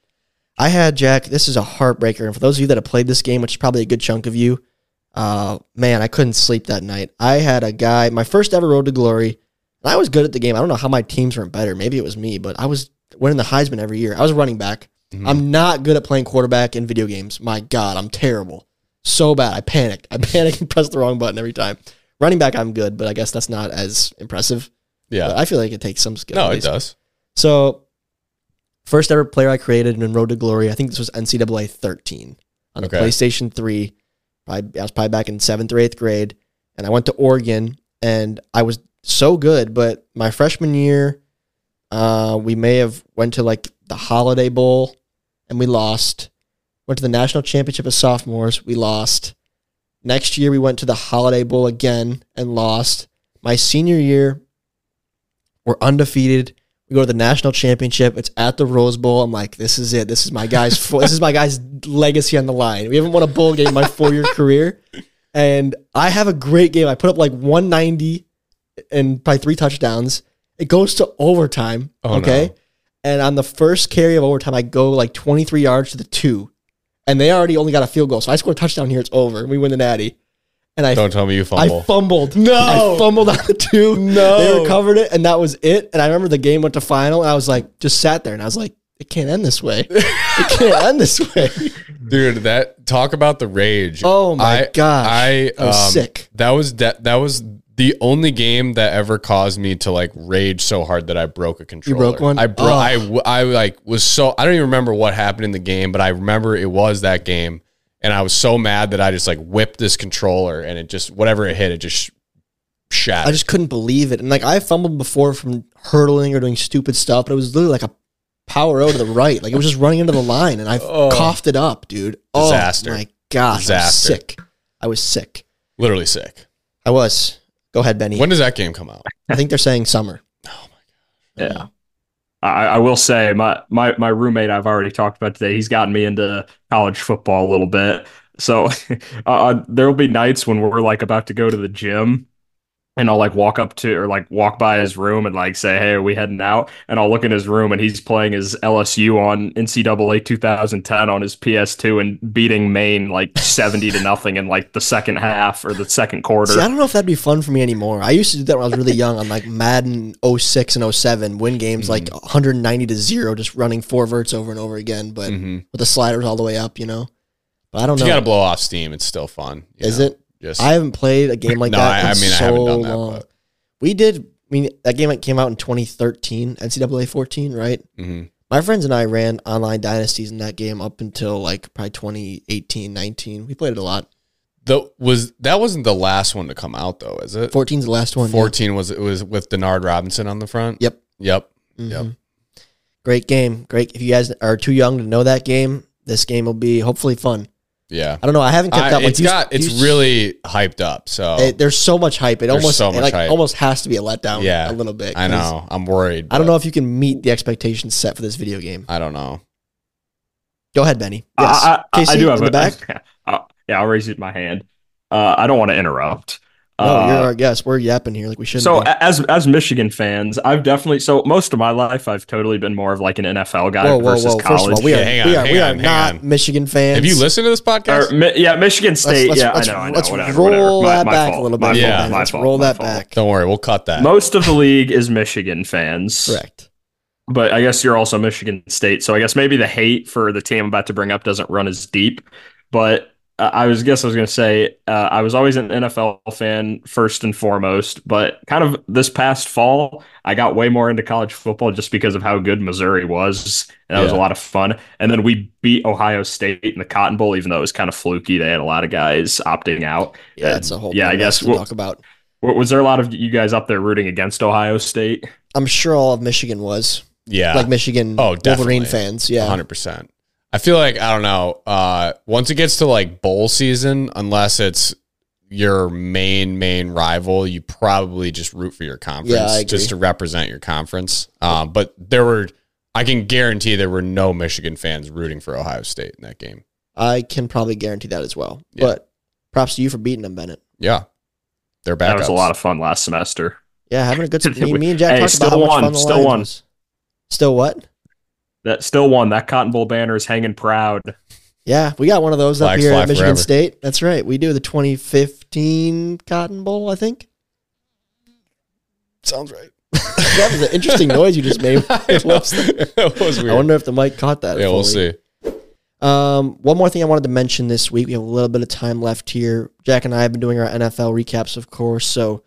I had Jack. This is a heartbreaker, and for those of you that have played this game, which is probably a good chunk of you, uh, man, I couldn't sleep that night. I had a guy, my first ever Road to Glory, and I was good at the game. I don't know how my teams weren't better. Maybe it was me, but I was winning the Heisman every year. I was running back. Mhm. I'm not good at playing quarterback in video games. My God, I'm terrible. So bad. I panicked. I panicked and pressed the wrong button every time. Running back, I'm good, but I guess that's not as impressive. yeah. But I feel like it takes some skill. no, it does. So, first ever player I created in Road to Glory. I think this was NCAA 13 on the Okay. PlayStation 3. I, I was probably back in seventh or eighth grade, and I went to Oregon, and I was so good. But my freshman year, uh, we may have went to like the Holiday Bowl, and we lost. Went to the national championship as sophomores, we lost. Next year we went to the Holiday Bowl again and lost. My senior year, we're undefeated. We go to the national championship. It's at the Rose Bowl. I'm like, this is it. This is my guy's. fo- this is my guy's legacy on the line. We haven't won a bowl game in my four year career, and I have a great game. I put up like 190 and probably three touchdowns. It goes to overtime. Oh, okay, no. and on the first carry of overtime, I go like 23 yards to the two, and they already only got a field goal. So I score a touchdown here. It's over. We win the Natty, and I Don't tell me you I fumbled. No. I fumbled on the two. No. They recovered it, and that was it. And I remember the game went to final, and I was like, just sat there, and I was like, it can't end this way. It can't end this way. Dude, that talk about the rage. Oh my I- gosh. I I was um, sick. That was that that was the only game that ever caused me to like rage so hard that I broke a controller. You broke one? I broke. Oh. I w- I like was so I don't even remember what happened in the game, but I remember it was that game, and I was so mad that I just like whipped this controller, and it just whatever it hit, it just sh- shattered. I just couldn't believe it. And like I fumbled before from hurtling or doing stupid stuff, but it was literally like a power O to the right. Like it was just running into the line, and I Oh. coughed it up, dude. Oh Disaster. my gosh, I was Disaster. sick. I was sick. literally sick. I was. Go ahead, Benny. When does that game come out? I think they're saying summer. Oh my god. Yeah. I, I will say my, my my roommate I've already talked about today. He's gotten me into college football a little bit. So uh, there will be nights when we're like about to go to the gym, and I'll like walk up to or like walk by his room and like say, "Hey, are we heading out?" And I'll look in his room and he's playing his LSU on NCAA 2010 on his PS2 and beating Maine like 70 to nothing in like the second half or the second quarter. See, I don't know if that'd be fun for me anymore. I used to do that when I was really young on like Madden 06 and 07, win games like 190 to 0, just running four verts over and over again, but Mhm. with the sliders all the way up, you know? But I don't You know. got to blow off steam. It's still fun. Is know? it? Just I haven't played a game like No, that. I- I mean, I so haven't done that, long. but- We did. I mean, that game came out in 2013, NCAA 14, right? mhm. My friends and I ran online dynasties in that game up until like probably 2018, 19. We played it a lot. the was that wasn't the last one to come out though, is it? 14's the last one. yeah. 14 was it was with Denard Robinson on the front. Yep. Yep. Mhm. Yep. Great game. Great. If you guys are too young to know that game, this game will be hopefully fun. Yeah. I don't know. I haven't kept I- up. Like it's you- got it's you- really hyped up. So it- there's so much hype. It almost so it like hype. almost has to be a letdown. Yeah. a little bit. I know. I'm worried. I don't know if you can meet the expectations set for this video game. I don't know. Go ahead, Benny. Yes, I, I, I Casey, do have in a the back. Yeah, I'll raise it my hand. Uh, I don't want to interrupt. No, Uh, you're our guest. We're yapping here like we shouldn't. so be. as as Michigan fans, I've definitely so most of my life I've totally been more of like an NFL guy whoa, whoa, versus whoa! college. First of all, we are hang on, we are hang we are on, hang not on. Michigan fans. Have you listened to this podcast? Or, yeah, Michigan State. let's- yeah, let's- I know. I know. let's whatever, roll whatever. My- that my back a fault, little my bit. Yeah. fault, my Let's fault, roll my that fault. back. Don't worry, we'll cut that. Most of the league is Michigan fans. Correct. but I guess you're also Michigan State, so I guess maybe the hate for the team I'm about to bring up doesn't run as deep. But uh, I was guess I was going to say uh, I was always an NFL fan first and foremost, but kind of this past fall I got way more into college football just because of how good Missouri was, and that was a lot of fun. And then we beat Ohio State in the Cotton Bowl, even though it was kind of fluky. They had a lot of guys opting out. Yeah, Uh, that's a whole. yeah. I guess to we'll- talk about. was there a lot of you guys up there rooting against Ohio State? I'm sure all of Michigan was yeah. like Michigan Oh, definitely. Wolverine fans. Yeah, 100%. I feel like I don't know, uh once it gets to like bowl season unless it's your main main rival, you probably just root for your conference Yeah, just to represent your conference. Um but there were I can guarantee there were no Michigan fans rooting for Ohio State in that game. I can probably guarantee that as well. Yeah. But props to you for beating them, Bennett. Yeah. They're back. That was a lot of fun last semester. Yeah, having a good. me, me and Jack Hey, talked about still how much won, fun the still Lions won. was. Still what? That still won. That Cotton Bowl banner is hanging proud. Yeah, we got one of those up here at Michigan forever. State. That's right. We do the 2015 Cotton Bowl, I think. Sounds right. that was an interesting noise you just made. it was, it was weird. I wonder if the mic caught that. yeah, we'll see. Um, one more thing I wanted to mention this week. We have a little bit of time left here. Jack and I have been doing our NFL recaps, of course, so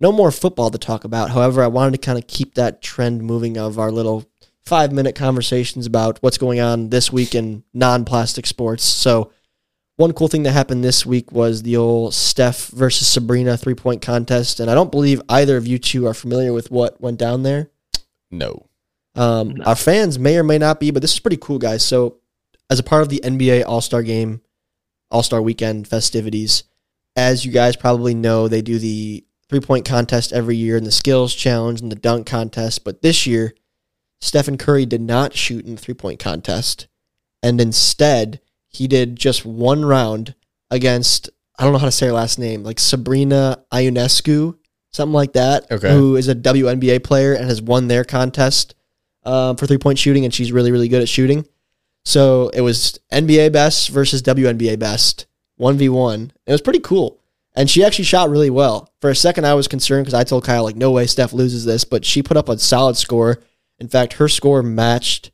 no more football to talk about. However, I wanted to kind of keep that trend moving of our little five minute conversations about what's going on this week in non plastic sports. So, one cool thing that happened this week was the old Steph versus Sabrina three point contest. And I don't believe either of you two are familiar with what went down there. No. Um, No. Our fans may or may not be, but this is pretty cool, guys. So as a part of the NBA All Star Game, All Star Weekend festivities. As you guys probably know, they do the three point contest every year and the skills challenge and the dunk contest. But this year, Stephen Curry did not shoot in the three point contest. And instead, he did just one round against, I don't know how to say her last name, like Sabrina Ionescu, something like that, Okay. who is a WNBA player and has won their contest um, for three point shooting. And she's really, really good at shooting. So it was NBA best versus WNBA best, 1v1. It was pretty cool. And she actually shot really well. For a second, I was concerned because I told Kyle, like, no way Steph loses this, but she put up a solid score. In fact, her score matched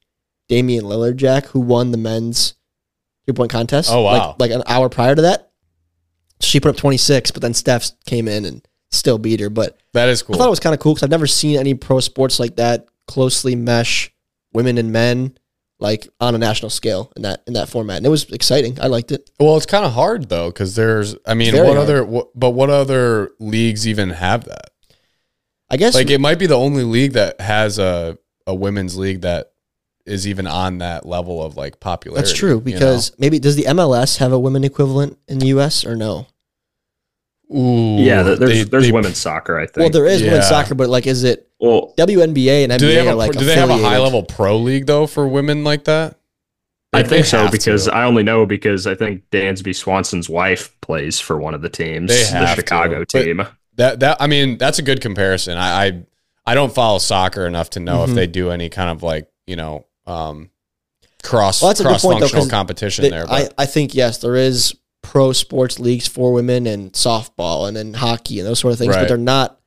Damian Lillard, Jack, who won the men's three point contest. Oh, wow. Like, like an hour prior to that. She put up 26, but then Steph came in and still beat her. But That is cool. I thought it was kind of cool because I've never seen any pro sports like that closely mesh women and men like on a national scale in that in that format. And it was exciting. I liked it. well, it's kind of hard though, because there's, I mean, what hard. other, what, but what other leagues even have that? I guess Like, it might be the only league that has a a women's league that is even on that level of like popularity. that's true you because maybe does the MLS have a women equivalent in the US or no? Ooh, Yeah, there's they- there's they- women's soccer. I think. Well, there is Yeah. women's soccer, but like, is it well, WNBA and NBA Do they have are a, like do they have a affiliated? high level pro league though for women like that? I think so because to. I only know because I think Dansby Swanson's wife plays for one of the teams, They the have to, Chicago but- team. That that I mean that's a good comparison. I I, I don't follow soccer enough to know Mhm. if they do any kind of like you know um, cross Well, that's a good cross though, competition They- there. I, But I think yes, there is pro sports leagues for women and softball and then hockey and those sort of things, but they're not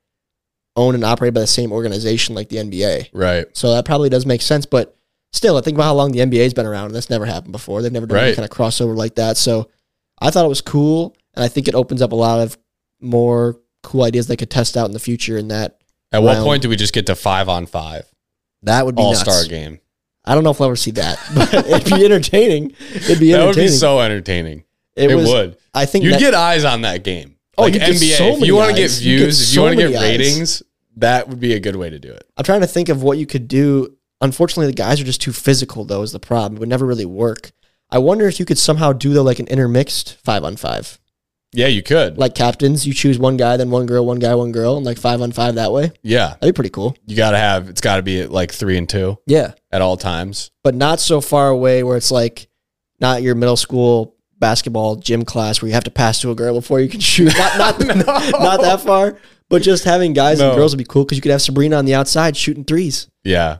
owned and operated by the same organization like the NBA. right, So that probably does make sense. But still, I think about how long the NBA's been around, and that's never happened before. They've never done any kind of crossover like that. So I thought it was cool, and I think it opens up a lot of more cool ideas they could test out in the future. And that at what round. point do we just get to five on five that would be all star game? I don't know if we'll ever see that, but it'd be entertaining. It'd be That would entertaining. be so entertaining. it, It, was, would. I think You'd that- get eyes on that game. Oh, like NBA. so if you want to get eyes. You'd get views, if you want to get eyes. ratings, that would be a good way to do it. I'm trying to think of what you could do. Unfortunately, the guys are just too physical, though, is the problem. It would never really work. I wonder if you could somehow do though like an intermixed five on five. Yeah, you could. Like captains, you choose one guy, then one girl, one guy, one girl, and like five on five that way. yeah, That'd be pretty cool. you got to have. It's got to be at like three and two Yeah. at all times. But not so far away where it's like not your middle school basketball gym class where you have to pass to a girl before you can shoot. Not not, not that far. But just having guys No. and girls would be cool because you could have Sabrina on the outside shooting threes. Yeah,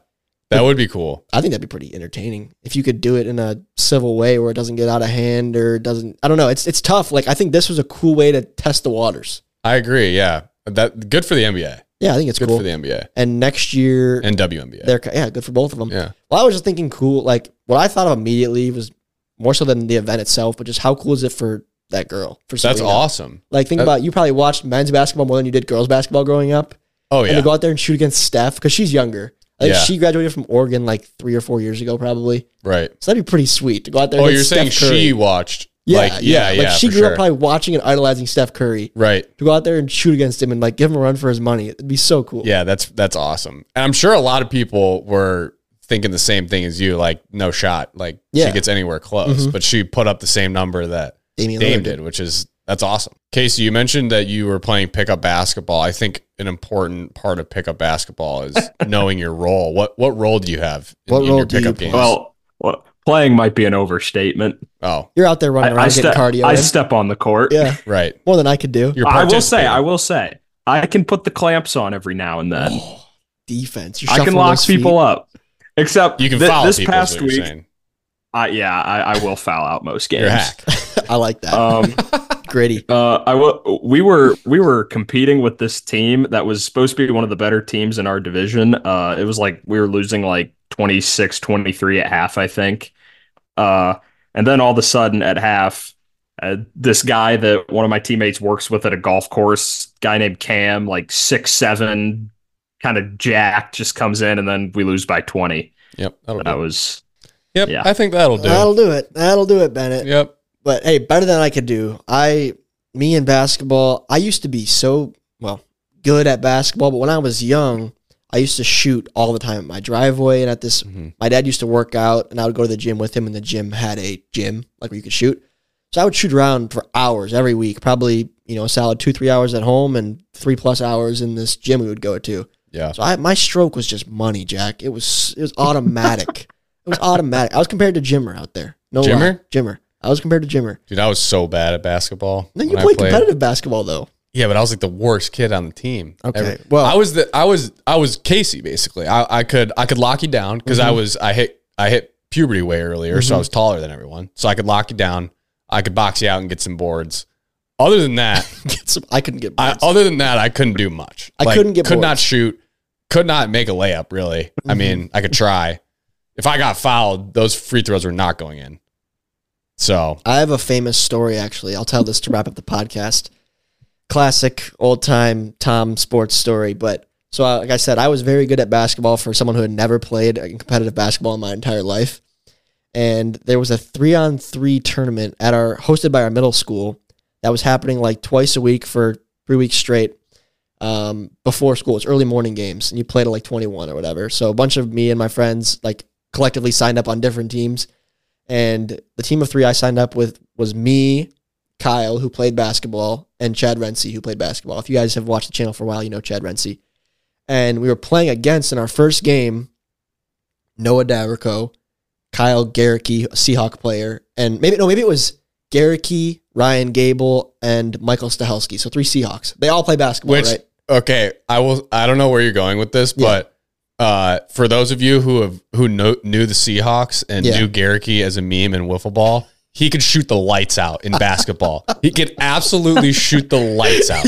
that would be cool. I think that'd be pretty entertaining if you could do it in a civil way where it doesn't get out of hand or doesn't. I don't know. It's it's tough. Like I think this was a cool way to test the waters. I agree. Yeah, that good for the NBA. Yeah, I think it's Good cool. for the NBA and next year, and WNBA. they're yeah, good for both of them. Yeah. Well, I was just thinking cool. Like what I thought of immediately was more so than the event itself, but just how cool is it for that girl? For That's awesome. Like think That- about you probably watched men's basketball more than you did girls basketball growing up, Oh and yeah, to go out there and shoot against Steph because she's younger. I think Yeah. she graduated from Oregon like three or four years ago, probably. right. So that'd be pretty sweet to go out there. Oh, against you're saying Curry. she watched? Yeah, like, yeah, yeah. Like she for grew sure. up probably watching and idolizing Steph Curry. right. To go out there and shoot against him and like give him a run for his money, it'd be so cool. Yeah, that's that's awesome. And I'm sure a lot of people were thinking the same thing as you. Like, no shot. Like Yeah. she gets anywhere close, Mhm. but she put up the same number that Damian Dame Lillard did, which is that's awesome. Casey, you mentioned that you were playing pickup basketball. I think an important part of pickup basketball is knowing your role. What what role do you have in, What in role your do you pickup games? Well, well, playing might be an overstatement. oh, You're out there running I, around I, getting step, cardio. I in. step on the court. yeah, right. more than I could do. You're I will say. I will say, I can put the clamps on every now and then. Defense. You're I can lock people up. Except You can thi- foul this people. is past week. saying. I yeah, I, I will foul out most games. You're hack. I like that. Um, Gritty. uh, I w- we were we were competing with this team that was supposed to be one of the better teams in our division. Uh, it was like we were losing like 26-23 at half, I think. Uh, and then all of a sudden at half, uh, this guy that one of my teammates works with at a golf course, guy named Cam, like six seven, kind of jacked, just comes in, and then we lose by twenty. Yep. That'll That do. was Yep. yeah. I think that'll do. That'll do it. That'll do it, Bennett. yep. But hey, better than I could do. I, me and basketball, I used to be so, well, good at basketball, but when I was young, I used to shoot all the time at my driveway and at this. Mm-hmm. My dad used to work out, and I would go to the gym with him, and the gym had a gym like where you could shoot. So I would shoot around for hours every week, probably you know a solid two three hours at home and three plus hours in this gym we would go to. Yeah. So I, my stroke was just money, Jack. It was it was automatic. it was automatic. I was compared to Jimmer out there. No lie. Jimmer? I was compared to Jimmer. Dude, I was so bad at basketball. Then you I played competitive basketball though. Yeah, but I was like the worst kid on the team. Okay, Ever. well- I was the I was I was Casey basically. I, I could I could lock you down because Mm-hmm. I was I hit I hit puberty way earlier, so I was taller than everyone. So I could lock you down. I could box you out and get some boards. Other than that, Get some. I couldn't get. I, other than that, I couldn't do much. I couldn't get could not shoot, could not make a layup. Really, Mm-hmm. I mean, I could try. If I got fouled, those free throws were not going in. So I have a famous story actually. I'll tell this to wrap up the podcast. Classic old time Tom sports story. But so, uh, like I said, I was very good at basketball for someone who had never played competitive basketball in my entire life. And there was a three on three tournament at our hosted by our middle school that was happening like twice a week for three weeks straight um, before school. It's early morning games, and you played at like 21 or whatever. So a bunch of me and my friends like collectively signed up on different teams. And the team of three I signed up with was me, Kyle, who played basketball, and Chad Rensie, who played basketball. If you guys have watched the channel for a while, you know Chad Rensie. And we were playing against in our first game Noah Davrico, Kyle Garricky, a Seahawk player, and maybe no, maybe it was Garricky, Ryan Gable, and Michael Stahelski. So three Seahawks. They all play basketball, Which right? okay, I will. I don't know where you're going with this, Yeah. but uh, for those of you who have who know, knew the Seahawks and Yeah. knew Garricky as a meme in wiffle ball, he could shoot the lights out in basketball. he could absolutely shoot the lights out.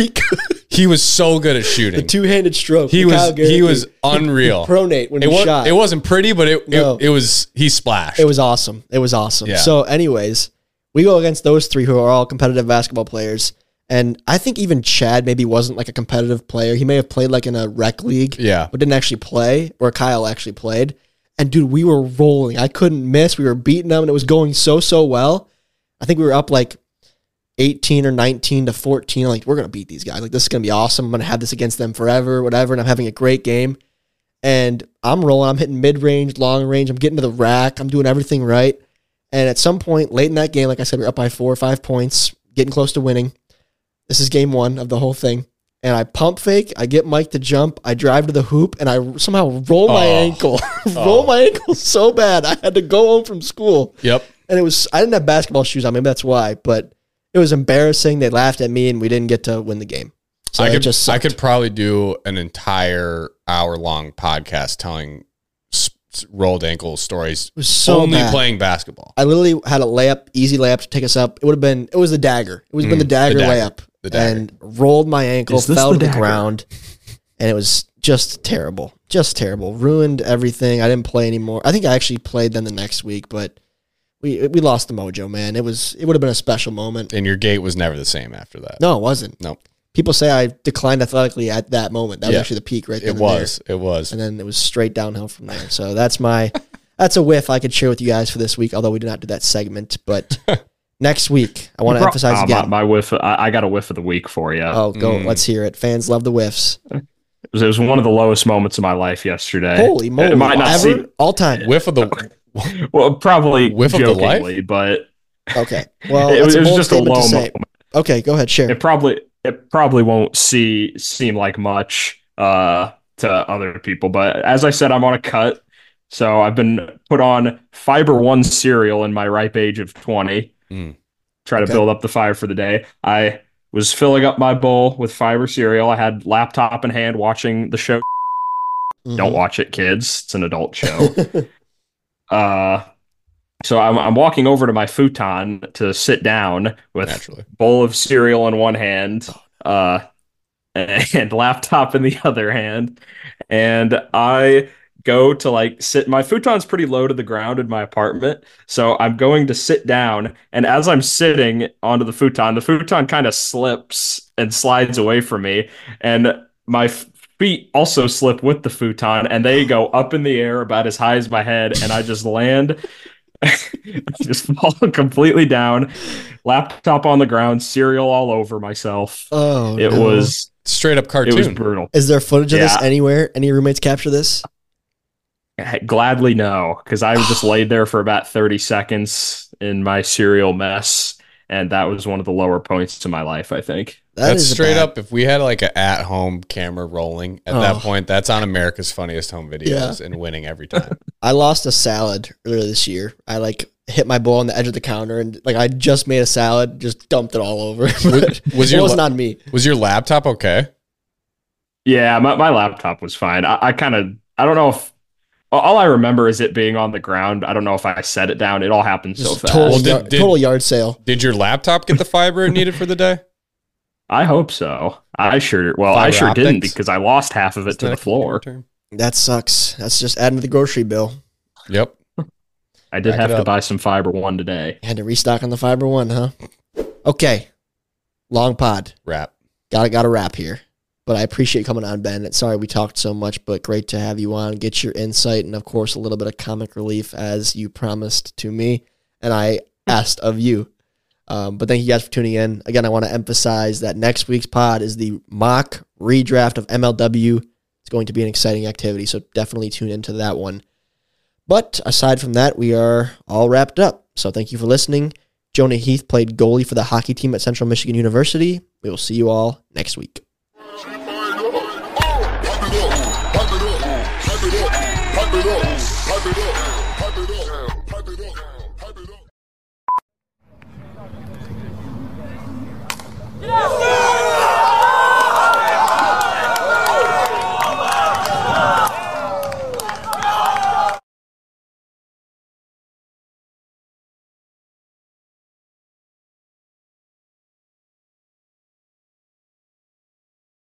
He was so good at shooting. the two-handed stroke. He was he was unreal. pronate when It he was shot. it wasn't pretty, but it, No. it it was he splashed. It was awesome. It was awesome. Yeah. So, anyways, we go against those three who are all competitive basketball players. And I think even Chad maybe wasn't like a competitive player. He may have played like in a rec league, yeah. but didn't actually play, or Kyle actually played. And dude, we were rolling. I couldn't miss. We were beating them, and it was going so, so well. I think we were up like 18 or 19 to 14. Like, we're going to beat these guys. Like, this is going to be awesome. I'm going to have this against them forever, whatever. And I'm having a great game. And I'm rolling. I'm hitting mid range, long range. I'm getting to the rack. I'm doing everything right. And at some point late in that game, like I said, we are up by four or five points, getting close to winning. This is game one of the whole thing. And I pump fake. I get Mike to jump. I drive to the hoop, and I somehow roll my Oh. ankle. roll my ankle so bad. I had to go home from school Yep. and it was I didn't have basketball shoes on. Maybe that's why, but it was embarrassing. They laughed at me, and we didn't get to win the game. So I it could just I sucked. could probably do an entire hour long podcast telling s- s- rolled ankle stories. was so only bad. playing basketball. I literally had a layup, easy layup to take us up. It would have been it was the dagger. It was been Mm, the dagger, dagger. layup. And rolled my ankle, Is this fell the to the dagger? ground, and it was just terrible, just terrible. Ruined everything. I didn't play anymore. I think I actually played then the next week, but we we lost the mojo, man. It was it would have been a special moment. And your gait was never the same after that. No, it wasn't. No. People say I declined athletically at that moment. That was Yeah. actually the peak right there. It was. It was. and then it was straight downhill from there. So that's my that's a whiff I could share with you guys for this week. Although we did not do that segment, but next week I want to emphasize Ah, again. My, my whiff. I, I got a whiff of the week for you. oh, go! Mm. Let's hear it. Fans love the whiffs. It, was, it was one of the lowest moments of my life yesterday. Holy moly! It might not Ever seem all time. Whiff of the well, probably Whiff of the life? jokingly, but Okay. Well, it, was- it was just a statement low moment. Okay, go ahead. Share. It probably it probably won't see seem like much uh, to other people, but as I said, I'm on a cut, so I've been put on Fiber One cereal in my ripe age of 20. Mm. Try to Okay. build up the fire for the day. I was filling up my bowl with fiber cereal. I had laptop in hand, watching the show. Mhm. Don't watch it, kids. It's an adult show. uh, so I'm, I'm walking over to my futon to sit down with naturally. bowl of cereal in one hand, uh, and laptop in the other hand, and I go to like sit. My futon's pretty low to the ground in my apartment, so I'm going to sit down. And as I'm sitting onto the futon, the futon kind of slips and slides away from me, and my f- feet also slip with the futon, and they go up in the air about as high as my head, and I just land. Just fall completely down laptop on the ground, cereal all over myself. oh, it no. was Straight up cartoon. It was brutal. Is there footage of this anywhere? Any roommates capture this? Gladly no, because I was just laid there for about 30 seconds in my cereal mess. And that was one of the lower points to my life, I think. That that's is straight bad- up. If we had like an at home camera rolling at that Oh. point, that's on America's Funniest Home Videos and winning every time. I lost a salad earlier this year. I like hit my bowl on the edge of the counter and like I just made a salad, just dumped it all over. But was it wasn't on me. Was your laptop okay? Yeah, my, my laptop was fine. I, I kind of, I don't know if, all I remember is it being on the ground. I don't know if I set it down. It all happened so fast. total, Well, did- yard, did- total yard sale. Did your laptop get the fiber it needed for the day? I hope so. I sure, well, I Fiber sure didn't because I lost half of it Isn't to the floor. term? That sucks. That's just adding to the grocery bill. Yep. I did Back have to buy some fiber one today. Had to restock on the fiber one, huh? Okay. Long pod. Wrap. Gotta gotta wrap here. But I appreciate coming on, Ben. Sorry we talked so much, but great to have you on. Get your insight and of course a little bit of comic relief as you promised to me and I asked of you. Um, but thank you guys for tuning in. Again, I want to emphasize that next week's pod is the mock redraft of MLW. It's going to be an exciting activity, so definitely tune into that one. But aside from that, we are all wrapped up. So thank you for listening. Jonah Heath played goalie for the hockey team at Central Michigan University. We will see you all next week. pipe it up, pipe it up, pipe it up. pipe it Yeah.